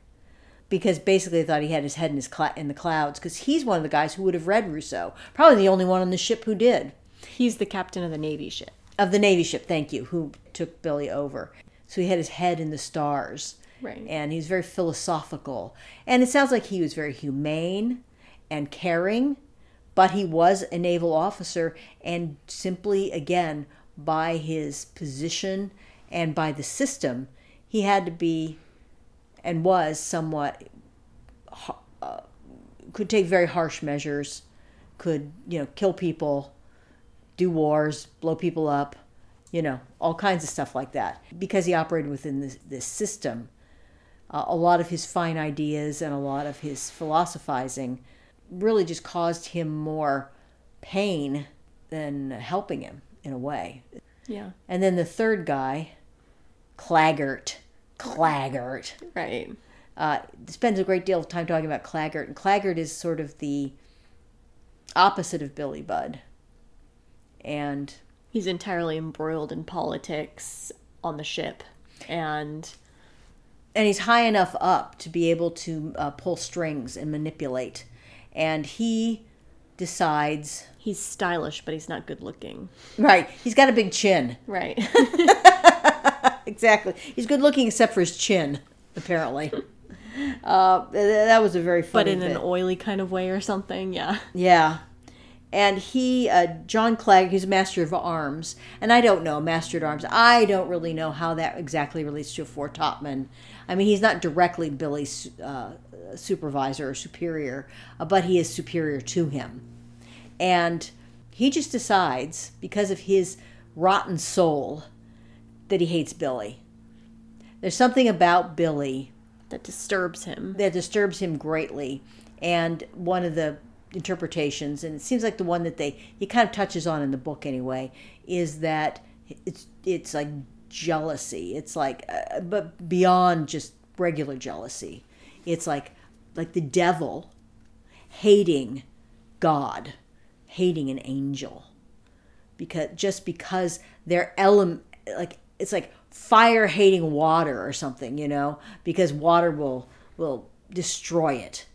because basically they thought he had his head in, his cl- in the clouds, because he's one of the guys who would have read Rousseau. Probably the only one on the ship who did He's the captain of the navy ship. of the Navy ship, thank you, who took Billy over. So he had his head in the stars. Right. And he's very philosophical. And it sounds like he was very humane and caring, but he was a naval officer and simply, again, by his position and by the system, he had to be and was somewhat uh, could take very harsh measures, could, you know, kill people, do wars, blow people up, you know, all kinds of stuff like that. Because he operated within this, this system, uh, a lot of his fine ideas and a lot of his philosophizing really just caused him more pain than helping him in a way. Yeah. And then the third guy, Claggart, Claggart, Right. uh, spends a great deal of time talking about Claggart, and Claggart is sort of the opposite of Billy Budd. And He's entirely embroiled in politics on the ship. And and he's high enough up to be able to uh, pull strings and manipulate. And he decides, he's stylish, but he's not good looking. right? He's got a big chin. Right. (laughs) Exactly. He's good looking except for his chin, apparently. (laughs) Uh, th- that was a very but funny in an oily kind of way or something. Yeah. Yeah. And he, uh, John Clegg, he's a master of arms. And I don't know, master at arms. I don't really know how that exactly relates to a foretopman. I mean, he's not directly Billy's uh, supervisor or superior, uh, but he is superior to him. And he just decides, because of his rotten soul, that he hates Billy. There's something about Billy That disturbs him. that disturbs him greatly. And one of the interpretations, and it seems like the one that they he kind of touches on in the book anyway, is that it's it's like jealousy. It's like, uh, but beyond just regular jealousy, it's like like the devil hating God, hating an angel, because just because they're element like it's like fire hating water or something, you know, because water will will destroy it.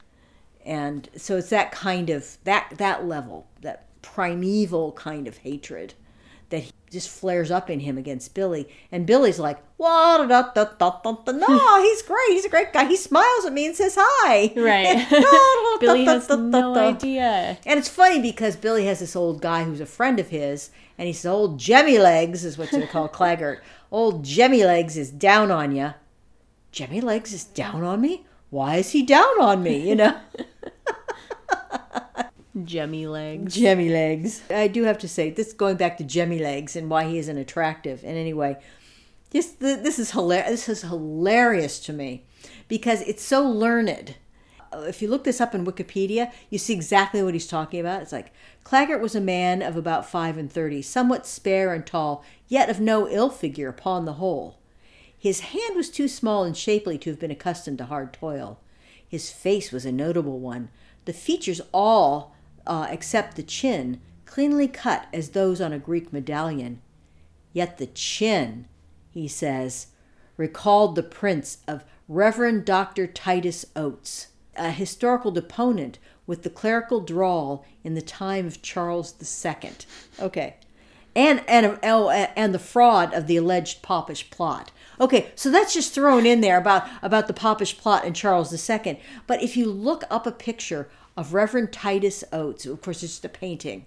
And so it's that kind of that that level, that primeval kind of hatred that he, just flares up in him against Billy. And Billy's like, "What? Da, da, da, da, da. No, he's great. He's a great guy. He smiles at me and says hi." Right. Billy has no idea. And it's funny because Billy has this old guy who's a friend of his, and he says, "Old Jemmy Legs is what they call Claggart. Old Jemmy Legs is down on you." Jemmy Legs is down on me. Why is he down on me? You know. Jemmy legs. Jemmy legs. I do have to say this going back to Jemmy legs and why he isn't attractive. And anyway, just th- this is hilarious. This is hilarious to me because it's so learned. Uh, If you look this up in Wikipedia, you see exactly what he's talking about. It's like Claggart was a man of about five and thirty, somewhat spare and tall, yet of no ill figure upon the whole. His hand was too small and shapely to have been accustomed to hard toil. His face was a notable one, the features all, uh, except the chin, cleanly cut as those on a Greek medallion. Yet the chin, he says, recalled the prints of Reverend Dr. Titus Oates, a historical deponent with the clerical drawl in the time of Charles II. Okay. And, and, oh, and the fraud of the alleged popish plot. Okay, so that's just thrown in there about, about the popish plot and Charles II. But if you look up a picture of Reverend Titus Oates, of course, it's just a painting,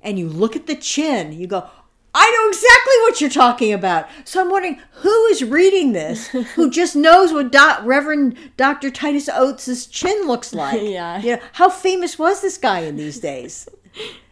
and you look at the chin, you go, I know exactly what you're talking about. So I'm wondering who is reading this, who (laughs) just knows what Reverend Dr. Titus Oates' chin looks like. (laughs) Yeah. You know, how famous was this guy in these days? (laughs)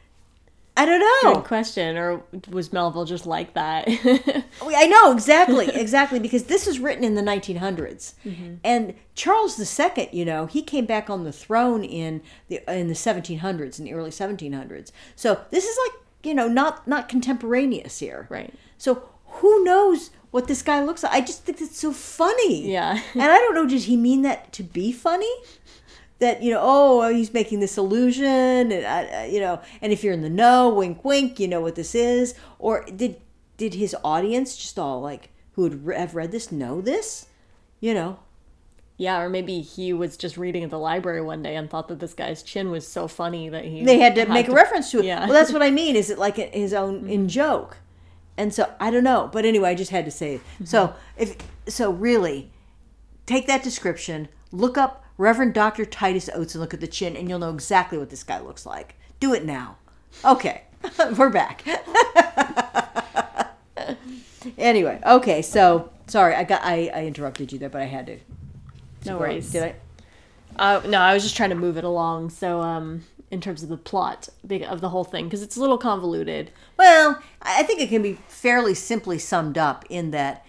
I don't know. Good question. Or was Melville just like that? (laughs) Oh, I know exactly, exactly, because this is written in the 1900s, mm-hmm. and Charles II, you know, he came back on the throne in the in the 1700s, in the early 1700s. So this is like you know not not contemporaneous here, Right. So who knows what this guy looks like? I just think it's so funny. Yeah. and I don't know, did he mean that to be funny? That you know, oh, he's making this illusion, and uh, you know, and if you're in the know, wink, wink, you know what this is, or did did his audience just all like who would have read this know this, you know? yeah, or maybe he was just reading at the library one day and thought that this guy's chin was so funny that he They had to make a reference to it. Yeah. Well, that's what I mean. Is it like his own (laughs) in joke? And so I don't know, but anyway, I just had to say it. So if so, really, take that description, look up Reverend Doctor Titus Oates, and look at the chin, and you'll know exactly what this guy looks like. Do it now. Okay, (laughs) we're back. (laughs) anyway, okay. So sorry, I got I, I interrupted you there, but I had to. No worries. Did I? Uh, no, I was just trying to move it along. So, um, in terms of the plot of the whole thing, because it's a little convoluted. Well, I think it can be fairly simply summed up in that.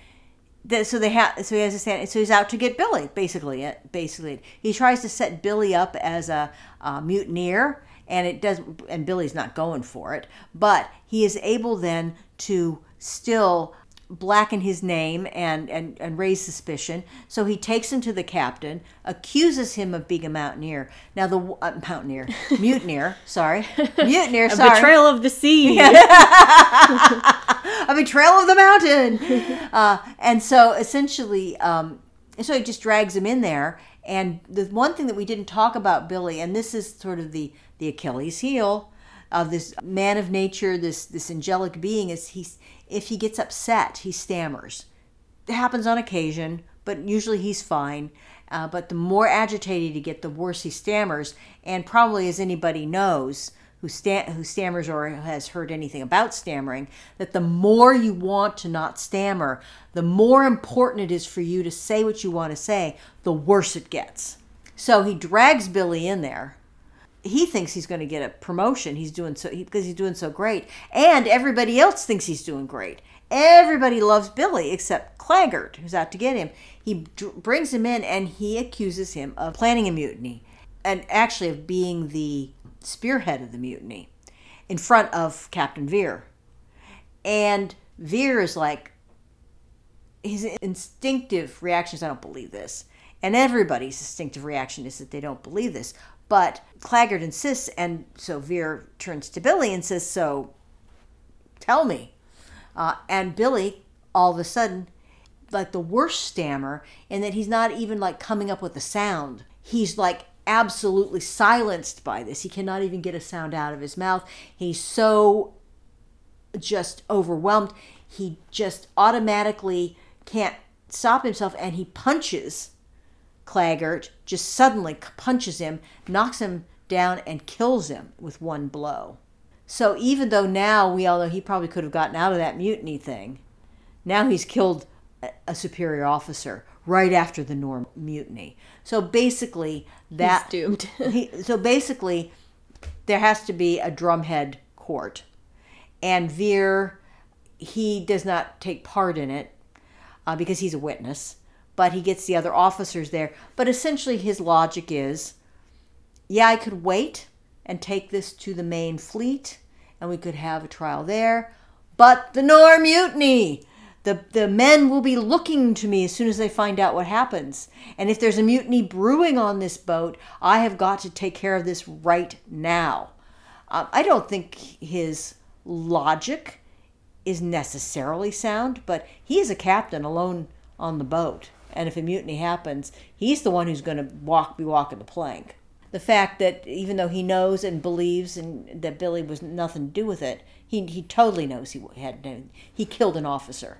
That so they have. So he has a stand. So he's out to get Billy. Basically, uh, basically, he tries to set Billy up as a, uh mutineer, and it does. And Billy's not going for it, but he is able then to still blacken his name and, and, and raise suspicion. So he takes him to the captain, accuses him of being a mountaineer. Now the uh, mountaineer, (laughs) mutineer, sorry, mutineer, A sorry, betrayal of the sea. (laughs) a betrayal of the mountain. (laughs) Uh, and so essentially, um, so he just drags him in there. And the one thing that we didn't talk about Billy, and this is sort of the the Achilles heel of this man of nature, this this angelic being, is he's if he gets upset, he stammers. It happens on occasion, but usually he's fine. Uh, but the more agitated he gets, the worse he stammers. And probably, as anybody knows who, who stammers or has heard anything about stammering, that the more you want to not stammer, the more important it is for you to say what you want to say, the worse it gets. So he drags Billy in there he thinks he's going to get a promotion. He's doing so because he's doing so great, and everybody else thinks he's doing great. Everybody loves Billy except Claggart, who's out to get him. He brings him in and he accuses him of planning a mutiny, and actually of being the spearhead of the mutiny, in front of Captain Vere. And Vere is like, his instinctive reaction is, I don't believe this. And everybody's instinctive reaction is that they don't believe this. But Claggart insists, and so Vere turns to Billy and says, So tell me. Uh, and Billy, all of a sudden, like the worst stammer, in that he's not even like coming up with a sound. He's like absolutely silenced by this. He cannot even get a sound out of his mouth. He's so just overwhelmed. He just automatically can't stop himself and he punches Claggart, just suddenly punches him, knocks him down, and kills him with one blow. So even though now we all know he probably could have gotten out of that mutiny thing, now he's killed a, superior officer right after the Nore mutiny. So basically, that He's doomed. (laughs) he, so basically, there has to be a drumhead court, and Vere, he does not take part in it uh, because he's a witness, but he gets the other officers there. But essentially, his logic is, yeah, I could wait and take this to the main fleet, and we could have a trial there. But the Nore mutiny. The, the men will be looking to me as soon as they find out what happens. And if there's a mutiny brewing on this boat, I have got to take care of this right now. Um, I don't think his logic is necessarily sound, but he is a captain alone on the boat. And if a mutiny happens, he's the one who's going to walk, be walking the plank. The fact that even though he knows and believes and that Billy was nothing to do with it, he, he totally knows he had he killed an officer,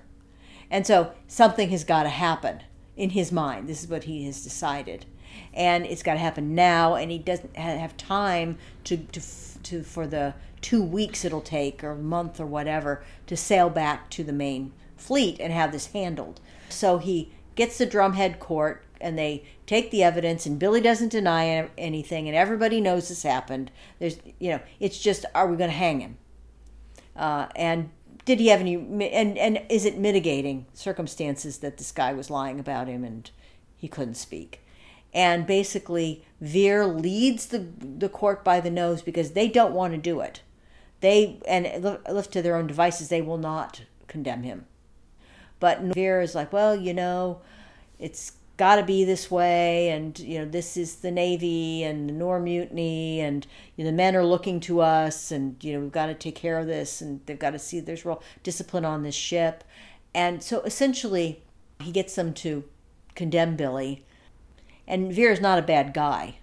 and so something has got to happen in his mind. This is what he has decided, and it's got to happen now. And he doesn't have time to to to for the two weeks it'll take or a month or whatever to sail back to the main fleet and have this handled. So he gets the drumhead court and they take the evidence and Billy doesn't deny anything and everybody knows this happened. There's you know, it's just are we going to hang him? Uh, and did he have any and and is it mitigating circumstances that this guy was lying about him and he couldn't speak? And basically Vere leads the the court by the nose because they don't want to do it. They and left to their own devices, they will not condemn him. But Vere is like, well, you know, it's got to be this way, and you know, this is the Navy and the Nore Mutiny, and you know, the men are looking to us, and you know, we've got to take care of this, and they've got to see there's real discipline on this ship, and so essentially, he gets them to condemn Billy, and Vere is not a bad guy,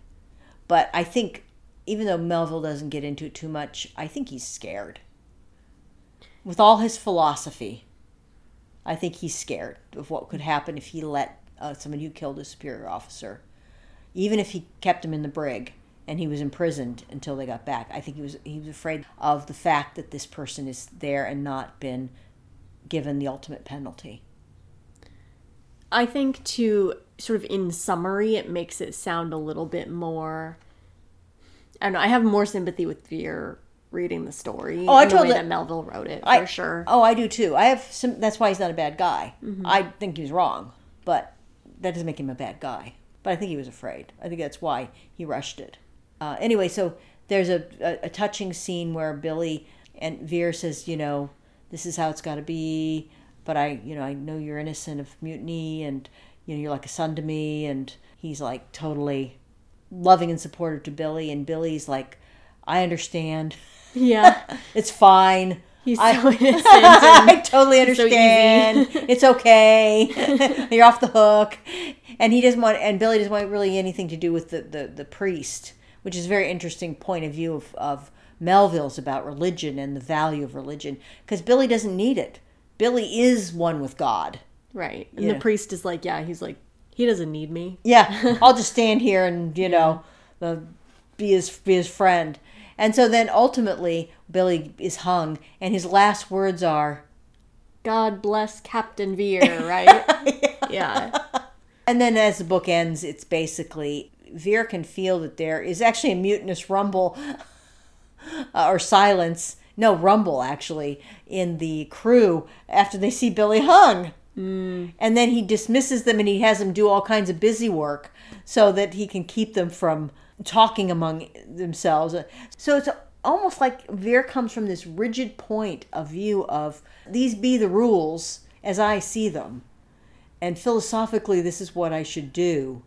but I think even though Melville doesn't get into it too much, I think he's scared. With all his philosophy, I think he's scared of what could happen if he let uh, someone who killed a superior officer, even if he kept him in the brig and he was imprisoned until they got back. I think he was he was afraid of the fact that this person is there and not been given the ultimate penalty. I think to sort of in summary, it makes it sound a little bit more. I don't know. I have more sympathy with Vere reading the story. Oh, I the totally- that Melville wrote it for I, sure. Oh, I do too. I have some. That's why he's not a bad guy. I think he was wrong, but that doesn't make him a bad guy. But I think he was afraid. I think that's why he rushed it. Uh, anyway, so there's a, a, a touching scene where Billy and Vere says, you know, this is how it's got to be. But I, you know, I know you're innocent of mutiny, and you know you're like a son to me. And he's like totally loving and supportive to Billy, and Billy's like, I understand. (laughs) yeah, (laughs) It's fine. he's I- (laughs) innocent. I totally so understand. it's okay. (laughs) You're off the hook. And he doesn't want, and Billy doesn't want really anything to do with the, the, the priest, which is a very interesting point of view of, of Melville's about religion and the value of religion. Because Billy doesn't need it. Billy is one with God. right. And the priest is like, yeah, he's like, he doesn't need me. Yeah, I'll just stand here and you know, uh, be his be his friend. And so then ultimately Billy is hung, and his last words are, God bless Captain Vere, (laughs) right? yeah. And then as the book ends, it's basically Vere can feel that there is actually a mutinous rumble (laughs) uh, or silence. No, rumble actually in the crew after they see Billy hung. Mm. And then he dismisses them and he has them do all kinds of busy work so that he can keep them from talking among themselves. So it's almost like Vere comes from this rigid point of view of these be the rules as I see them and philosophically this is what i should do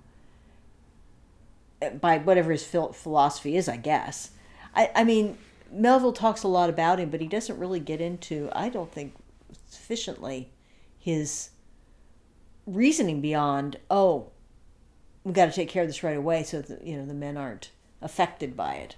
eh, by whatever his philosophy is i guess I, I mean melville talks a lot about him but he doesn't really get into i don't think sufficiently his reasoning beyond oh we got to take care of this right away so that you know the men aren't affected by it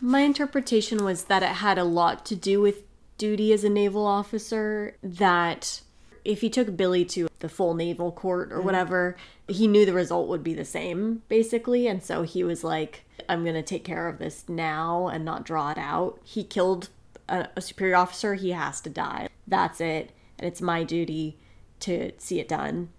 My interpretation was that it had a lot to do with duty as a naval officer that if he took Billy to the full naval court or mm-hmm. whatever, he knew the result would be the same, basically. And so he was like, I'm going to take care of this now and not draw it out. He killed a, a superior officer, he has to die. That's it. And it's my duty to see it done.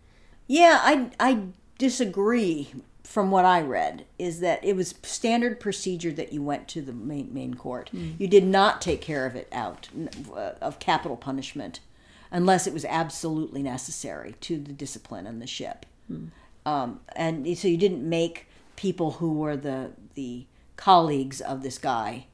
Yeah, I I disagree from what I read is that it was standard procedure that you went to the main main court. You did not take care of it out uh, of capital punishment unless it was absolutely necessary to the discipline on the ship. Um, and so you didn't make people who were the the colleagues of this guy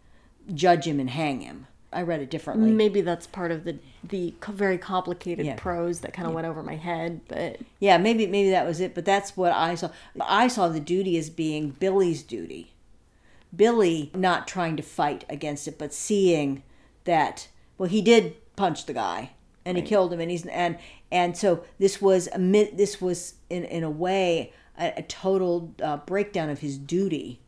judge him and hang him. I read it differently. Maybe that's part of the the very complicated Yeah. prose that kind of went over my head, but Yeah, maybe maybe that was it, but that's what I saw. I saw the duty as being Billy's duty. Billy not trying to fight against it, but seeing that well, he did punch the guy and he killed him, and he's and and so this was a this was in in a way a, a total uh, breakdown of his duty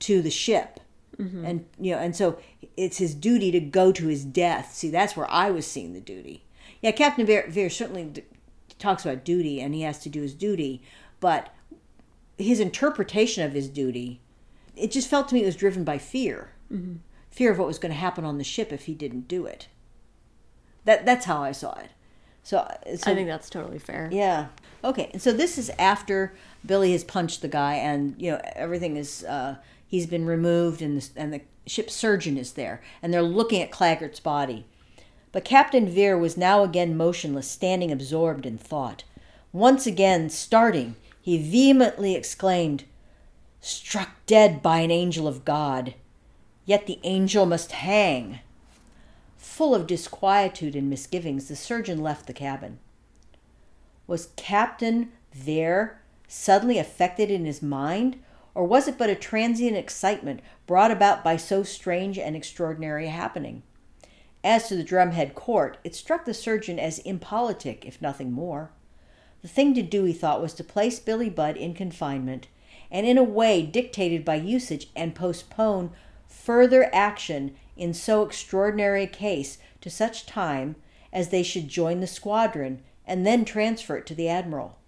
to the ship. Mm-hmm. And you know, and so it's his duty to go to his death. See, that's where I was seeing the duty. Yeah, Captain Vere, Vere certainly d- talks about duty, and he has to do his duty, but his interpretation of his duty, it just felt to me it was driven by fear, mm-hmm. fear of what was going to happen on the ship if he didn't do it. That that's how I saw it. So, uh, so I think that's totally fair. yeah. Okay. And so this is after Billy has punched the guy, and you know everything is. Uh, he's been removed, and the, and the ship's surgeon is there, and they're looking at Claggart's body. But Captain Vere was now again motionless, standing absorbed in thought. Once again, starting, he vehemently exclaimed, "Struck dead by an angel of God! Yet the angel must hang." Full of disquietude and misgivings, the surgeon left the cabin. Was Captain Vere suddenly affected in his mind, or was it but a transient excitement brought about by so strange and extraordinary a happening? As to the drumhead court, it struck the surgeon as impolitic, if nothing more. The thing to do, he thought, was to place Billy Budd in confinement, and in a way dictated by usage, and postpone further action in so extraordinary a case to such time as they should join the squadron, and then transfer it to the admiral.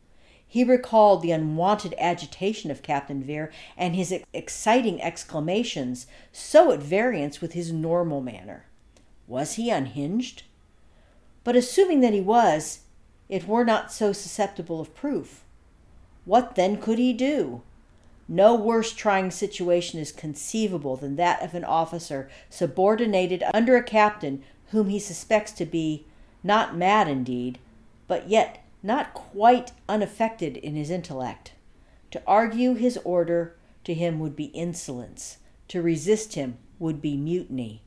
He recalled the unwonted agitation of Captain Vere and his ex- exciting exclamations, so at variance with his normal manner. Was he unhinged? But assuming that he was, it were not so susceptible of proof. What then could he do? No worse trying situation is conceivable than that of an officer subordinated under a captain whom he suspects to be not mad indeed, but yet not quite unaffected in his intellect. To argue his order to him would be insolence, to resist him would be mutiny.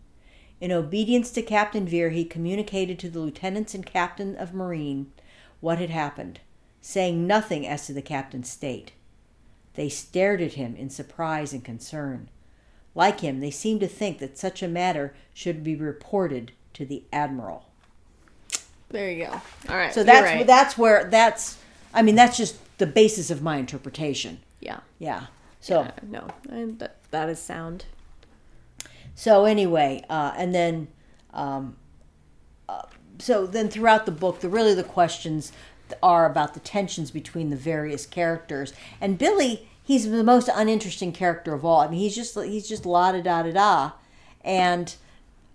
In obedience to Captain Vere, he communicated to the lieutenants and captain of marine what had happened, saying nothing as to the captain's state. They stared at him in surprise and concern. Like him, they seemed to think that such a matter should be reported to the admiral. There you go. All right. So that's right. that's where that's. I mean, that's just the basis of my interpretation. yeah. Yeah. So Uh, no, and that that is sound. so anyway, uh, and then, um, uh, so then throughout the book, the really the questions are about the tensions between the various characters. And Billy, he's the most uninteresting character of all. I mean, he's just he's just la da da da da, and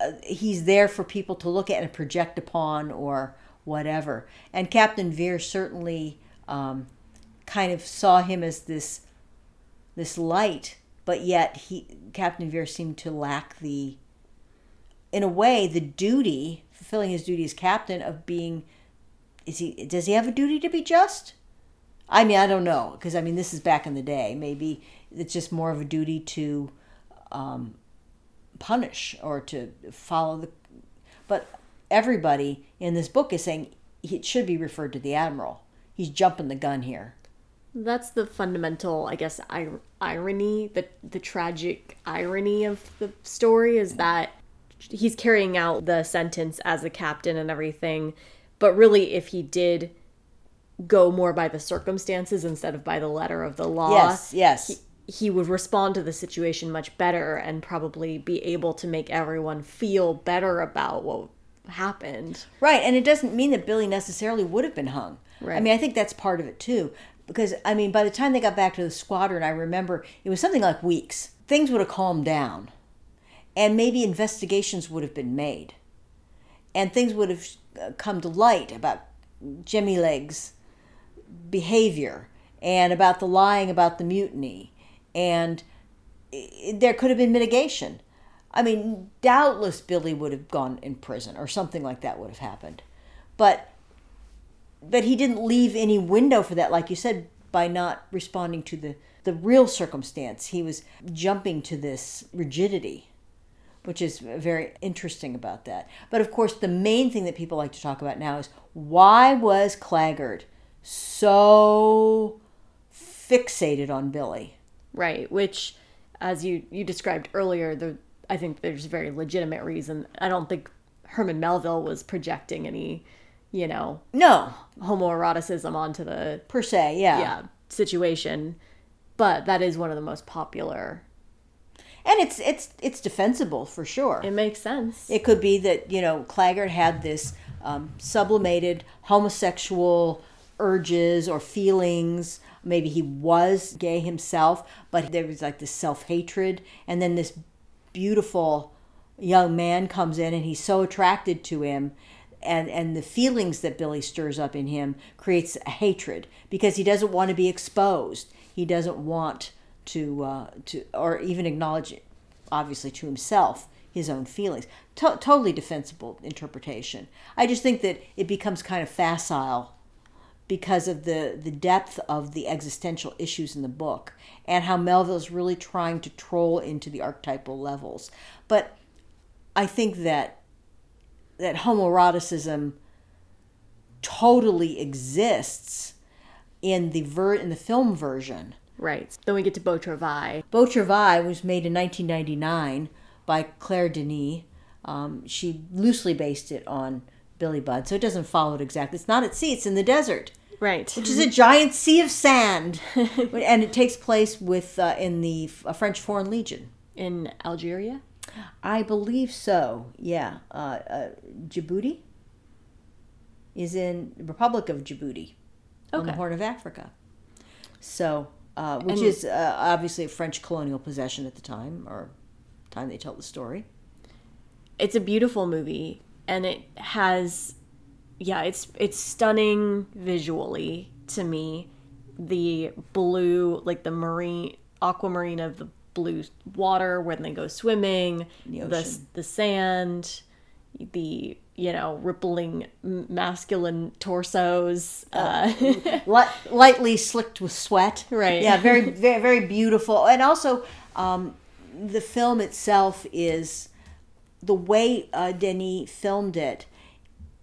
uh, he's there for people to look at and project upon or whatever. And Captain Vere certainly um, kind of saw him as this this light, but yet he Captain Vere seemed to lack the in a way the duty fulfilling his duty as captain of being is he does he have a duty to be just i mean i don't know because i mean this is back in the day maybe it's just more of a duty to um, punish or to follow the but everybody in this book is saying it should be referred to the admiral. He's jumping the gun here. That's the fundamental, I guess, ir- irony, the the tragic irony of the story is that he's carrying out the sentence as a captain and everything, but really, if he did go more by the circumstances instead of by the letter of the law, yes yes. he would respond to the situation much better and probably be able to make everyone feel better about what happened. Right, and it doesn't mean that Billy necessarily would have been hung. Right. I mean, I think that's part of it too. Because, I mean, by the time they got back to the squadron, I remember it was something like weeks. Things would have calmed down, and maybe investigations would have been made, and things would have uh, come to light about Jimmy Legs' behavior and about the lying about the mutiny, and there could have been mitigation. I mean, doubtless Billy would have gone in prison or something like that would have happened. But but he didn't leave any window for that like you said by not responding to the the real circumstance. He was jumping to this rigidity, which is very interesting about that. But of course, the main thing that people like to talk about now is why was Claggart so fixated on Billy? Right, which as you you described earlier, the I think there's a very legitimate reason. I don't think Herman Melville was projecting any, you know, No, homoeroticism onto the per se, yeah. yeah, situation. But that is one of the most popular. And it's it's it's defensible for sure. It makes sense. It could be that you know Claggart had this um, sublimated homosexual urges or feelings. Maybe he was gay himself, but there was like this self hatred, and then this beautiful young man comes in, and he's so attracted to him. And, and the feelings that Billy stirs up in him creates a hatred because he doesn't want to be exposed. He doesn't want to uh, to or even acknowledge it, obviously to himself his own feelings. To- totally defensible interpretation. I just think that it becomes kind of facile because of the the depth of the existential issues in the book and how Melville's really trying to troll into the archetypal levels. But I think that that homoeroticism totally exists in the ver- in the film version. right. Then we get to Beau Travail. Beau Travail was made in 1999 by Claire Denis. Um, she loosely based it on Billy Budd, so it doesn't follow it exactly. It's not at sea; it's in the desert, Right. which is a giant sea of sand, (laughs) and it takes place with uh, in the uh, French Foreign Legion. in Algeria. I believe so. Yeah, uh, uh, Djibouti is in the Republic of Djibouti on the Horn of Africa. So, uh, which And- is uh, obviously a French colonial possession at the time, or time they tell the story. it's a beautiful movie and it has yeah it's it's stunning visually to me the blue like the marine aquamarine of the blue water when they go swimming The the the sand the you know rippling masculine torsos uh, (laughs) Light, lightly slicked with sweat. Right. Yeah, very, (laughs) very, very beautiful. And also, um, the film itself is the way uh, Denis filmed it.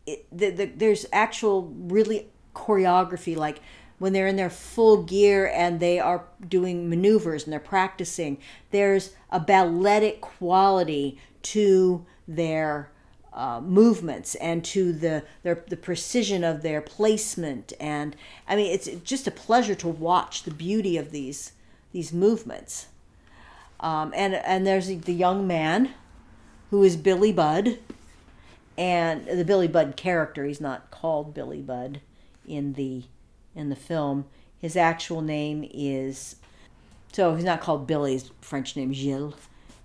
it the, the, there's actual really choreography, like when they're in their full gear and they are doing maneuvers and they're practicing. There's a balletic quality to their uh, movements and to the their the precision of their placement and I mean it's just a pleasure to watch the beauty of these these movements. Um, and and there's the young man who is Billy Budd. And the Billy Budd character he's not called Billy Budd in the in the film. His actual name is so he's not called Billy his French name Gilles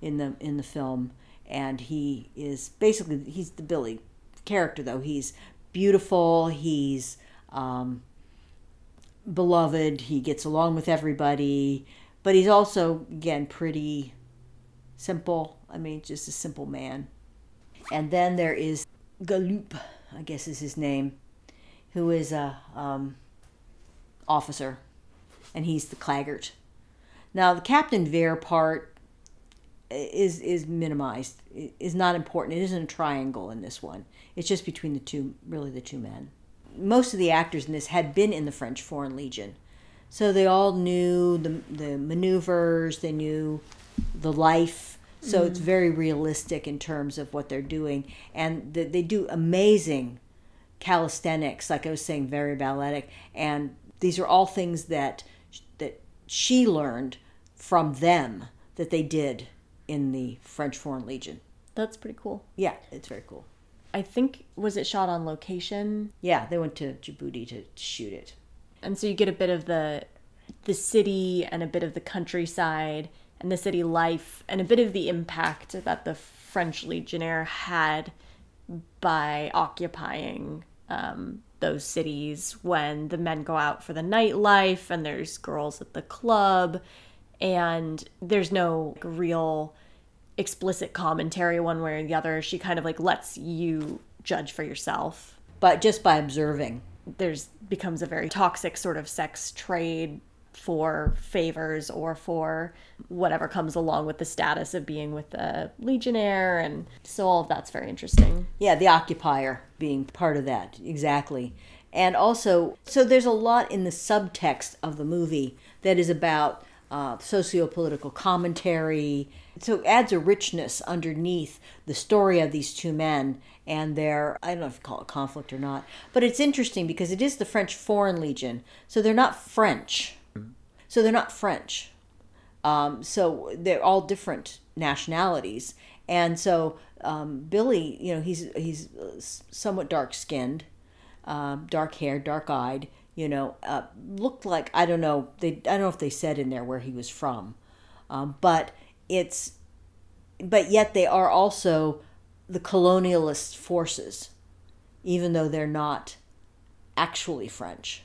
in the in the film. And he is basically he's the Billy character though. He's beautiful he's um, beloved he gets along with everybody. But he's also again pretty simple I mean just a simple man and then there is Galoup, I guess is his name, who is a um, officer, and he's the Claggart. Now the Captain Vere part is is minimized, i- is not important. It isn't a triangle in this one. It's just between the two, really the two men. Most of the actors in this had been in the French Foreign Legion, so they all knew the the maneuvers. They knew the life. So it's mm. very realistic in terms of what they're doing, and th- they do amazing calisthenics, like I was saying, very balletic. And these are all things that that she learned from them that they did in the French Foreign Legion. That's pretty cool. Yeah, it's very cool. I think was it shot on location, Yeah, they went to Djibouti to shoot it. and so you get a bit of the the city and a bit of the countryside and the city life and a bit of the impact that the French Legionnaire had by occupying um, those cities when the men go out for the nightlife and there's girls at the club and there's no real explicit commentary one way or the other she kind of like lets you judge for yourself But just by observing. there's becomes a very toxic sort of sex trade for favors or for whatever comes along with the status of being with the legionnaire and so all of that's very interesting Yeah, the occupier being part of that, exactly. And also, so there's a lot in the subtext of the movie that is about uh, socio political commentary. So it adds a richness underneath the story of these two men and their, I don't know if you call it conflict or not, but it's interesting because it is the French Foreign Legion. So they're not French. So they're not French. Um, so they're all different nationalities, and so um, Billy, you know, he's he's uh, somewhat dark skinned, um, dark haired, dark eyed. You know, uh, looked like I don't know. They I don't know if they said in there where he was from, um, but it's but yet they are also the colonialist forces, even though they're not actually French.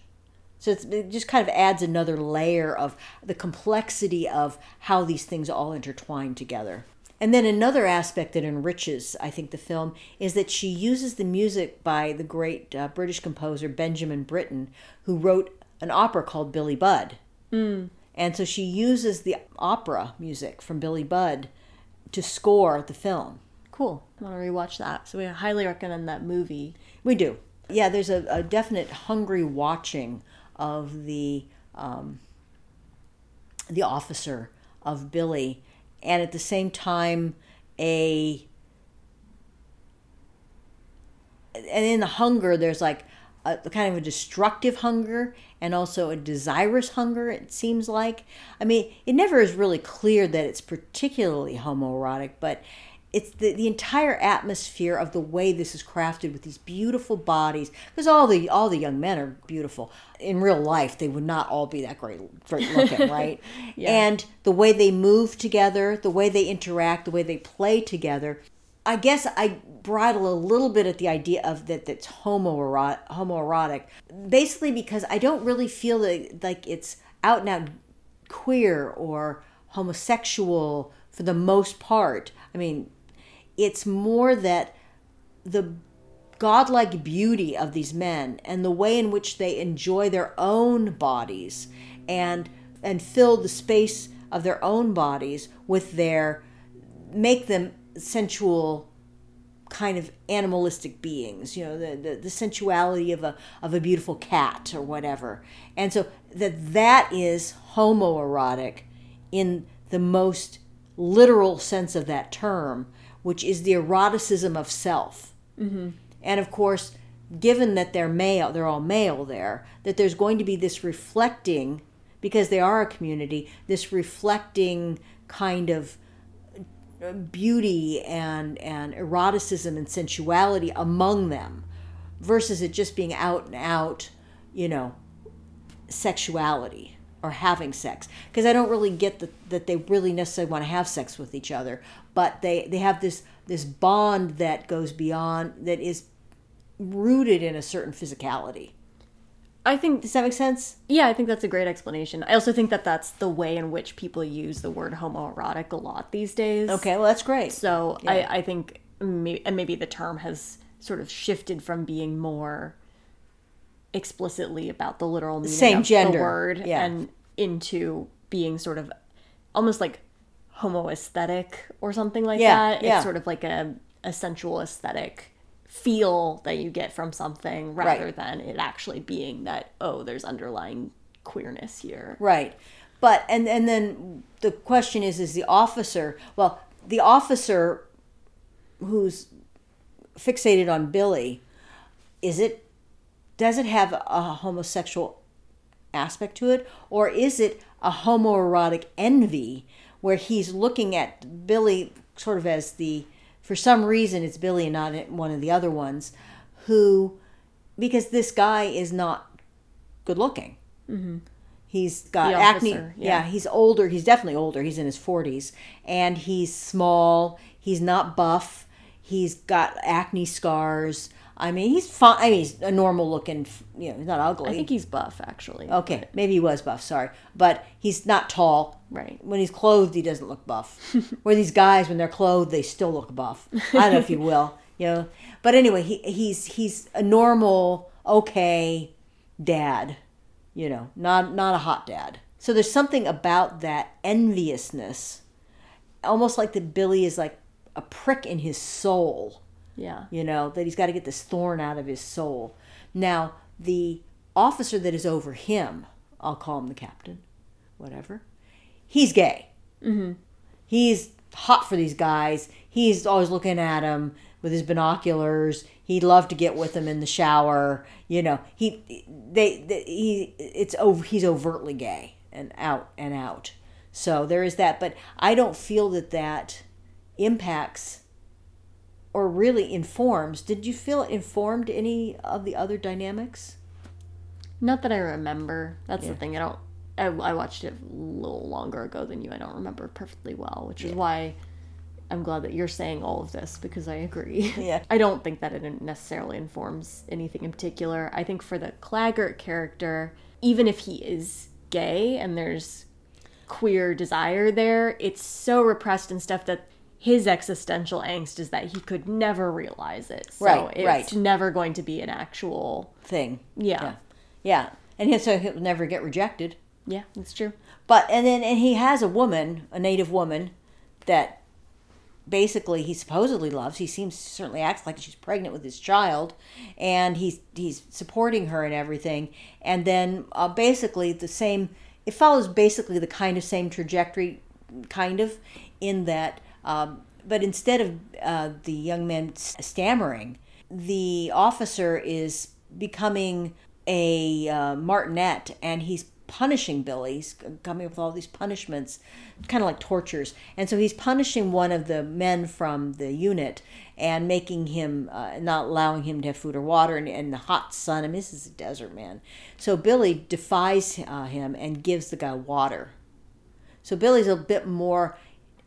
So it's, it just kind of adds another layer of the complexity of how these things all intertwine together. And then another aspect that enriches, I think, the film is that she uses the music by the great uh, British composer Benjamin Britten, who wrote an opera called Billy Budd. Mm. And so she uses the opera music from Billy Budd to score the film. cool i want to rewatch that so we highly recommend that movie We do. Yeah, there's a, a definite hungry watching of the um, the officer of Billy, and at the same time, a and in the hunger, there's like a kind of a destructive hunger and also a desirous hunger. It seems like. I mean, it never is really clear that it's particularly homoerotic, but it's the, the entire atmosphere of the way this is crafted with these beautiful bodies because all the all the young men are beautiful. In real life they would not all be that great great looking (laughs) right? And the way they move together the way they interact the way they play together i guess i bridle a little bit at the idea of that that's homoerot, homoerotic basically because i don't really feel that, like it's out and out queer or homosexual for the most part. I mean it's more that the godlike beauty of these men and the way in which they enjoy their own bodies and and fill the space of their own bodies with their make them sensual kind of animalistic beings you know the, the, the sensuality of a of a beautiful cat or whatever. And so that that is homoerotic in the most literal sense of that term which is the eroticism of self mm-hmm. and of course given that they're male they're all male there that there's going to be this reflecting because they are a community this reflecting kind of beauty and and eroticism and sensuality among them versus it just being out and out you know sexuality or having sex because i don't really get the, that they really necessarily want to have sex with each other but they they have this this bond that goes beyond that is rooted in a certain physicality. I think does that make sense? Yeah i think that's a great explanation. I also think that that's the way in which people use the word homoerotic a lot these days. Okay well that's great. So I, I think maybe, and maybe the term has sort of shifted from being more explicitly about the literal meaning Same of gender, the word yeah. and into being sort of almost like homo aesthetic or something like Yeah, that. yeah. It's sort of like a, a sensual aesthetic feel that you get from something rather Right. than it actually being that, oh, there's underlying queerness here. Right. But and and then the question is is the officer well the officer who's fixated on Billy is it does it have a homosexual aspect to it, or is it a homoerotic envy where he's looking at Billy sort of as the, for some reason, it's Billy and not one of the other ones, who, because this guy is not good looking. Mm-hmm. He's got acne. yeah. yeah. he's older. He's definitely older. He's in his 40s. And he's small. He's not buff. He's got acne scars. I mean, he's fine. I mean, he's a normal looking, you know, he's not ugly. I think he's buff, actually. okay, maybe he was buff, sorry. But he's not tall. Right. When he's clothed, he doesn't look buff. (laughs) Where these guys, when they're clothed, they still look buff. I don't know if you (laughs) will, you know. But anyway, he, he's he's a normal, okay dad, you know, not not a hot dad. So there's something about that enviousness, almost like that Billy is like a prick in his soul Yeah. you know, that he's got to get this thorn out of his soul. Now, the officer that is over him, I'll call him the captain, whatever, he's gay. Mm-hmm. He's hot for these guys. He's always looking at them with his binoculars. He'd love to get with them in the shower. You know, he they, they he it's over. He's overtly gay and out and out. So there is that, but I don't feel that that impacts or really informs. Did you feel it informed any of the other dynamics? Not that I remember. That's the thing. I don't. I, I watched it a little longer ago than you. I don't remember perfectly well, which is why I'm glad that you're saying all of this because I agree. (laughs) Yeah. I don't think that it necessarily informs anything in particular. I think for the Claggart character, even if he is gay and there's queer desire there, it's so repressed and stuff that his existential angst is that he could never realize it. So Right, it's right. never going to be an actual Thing. yeah. Yeah. Yeah. And he, so he'll never get rejected. Yeah, that's true. But and then and he has a woman, a native woman, that basically he supposedly loves. He seems certainly acts like she's pregnant with his child, and he's he's supporting her and everything. And then uh, basically the same. It follows basically the kind of same trajectory, kind of, in that. Um, but instead of uh, the young man stammering, the officer is becoming a uh, martinet and he's punishing Billy. He's coming up with all these punishments, kind of like tortures. And so he's punishing one of the men from the unit and making him, uh, not allowing him to have food or water in, in the hot sun. I mean, this is a desert man. So Billy defies uh, him and gives the guy water. So Billy's a bit more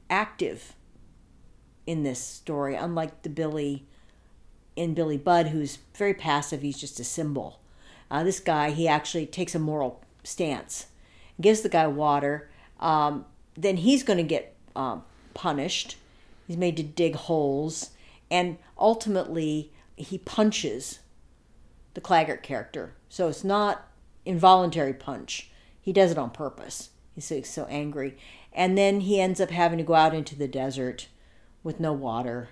active in this story, unlike the Billy in Billy Budd, who's very passive. He's just a symbol. Uh, this guy, he actually takes a moral stance, gives the guy water. Um, then he's going to get um, punished. He's made to dig holes, and ultimately he punches the Claggart character. So it's not involuntary punch. He does it on purpose. He's so, so angry, and then he ends up having to go out into the desert with no water,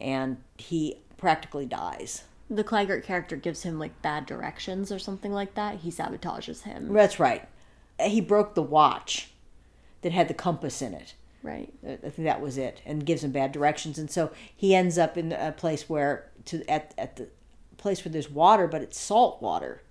and he practically dies. The Claggart character gives him like bad directions or something like that. He sabotages him. That's right. He broke the watch that had the compass in it. Right. I think that was it, and gives him bad directions, and so he ends up in a place where to at at the place where there's water, but it's salt water.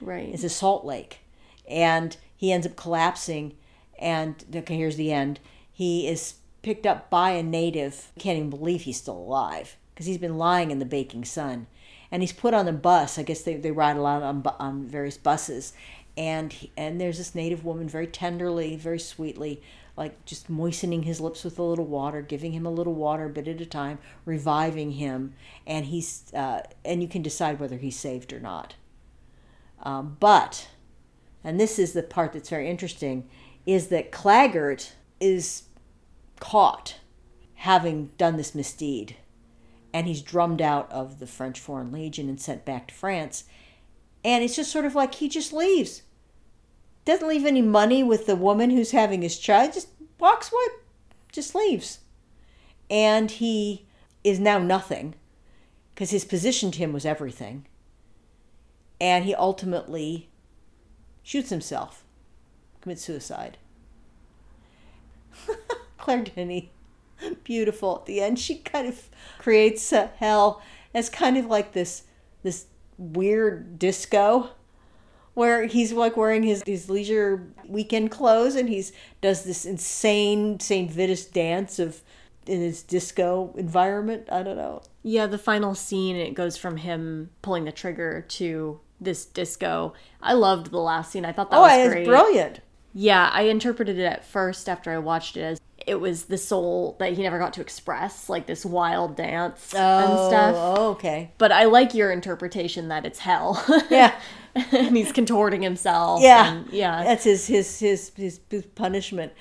Right. It's a salt lake, and he ends up collapsing. And okay, here's the end. He is picked up by a native. Can't even believe he's still alive because he's been lying in the baking sun, and he's put on a bus. I guess they, they ride a lot on on various buses, and he, and there's this native woman very tenderly, very sweetly. Like just moistening his lips with a little water, giving him a little water a bit at a time, reviving him, and he's uh, and you can decide whether he's saved or not. Um, but, and this is the part that's very interesting, is that Claggart is caught having done this misdeed. And he's drummed out of the French Foreign Legion and sent back to France. And it's just sort of like he just leaves. Doesn't leave any money with the woman who's having his child, just walks away, just leaves. And he is now nothing because his position to him was everything and he ultimately shoots himself, commits suicide. (laughs) Claire Denis, (laughs) beautiful at the end. She kind of creates a hell as kind of like this this weird disco where he's like wearing his, his leisure weekend clothes and he's does this insane St. Vitus dance of in his disco environment. I don't know. Yeah, the final scene, it goes from him pulling the trigger to this disco. I loved the last scene. I thought that Oh, was it's great. brilliant. Yeah, I interpreted it at first after I watched it as it was the soul that he never got to express, like this wild dance and oh, stuff. Oh, okay. But I like your interpretation that it's hell. (laughs) Yeah. and he's contorting himself. Yeah, and- yeah. That's his his his his, his punishment,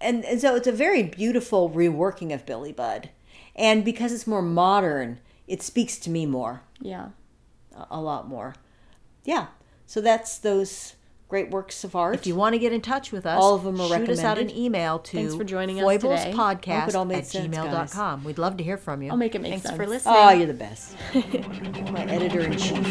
and and so it's a very beautiful reworking of Billy Budd, and because it's more modern, it speaks to me more, Yeah. a, a lot more. Yeah. So that's those great works of art. If you want to get in touch with us, all of them are shoot us out an email to Thanks for joining us podcast at sense, gmail.com. Guys. We'd love to hear from you. I'll make it make Thanks sense. for listening. Oh, you're the best. (laughs) My editor in chief.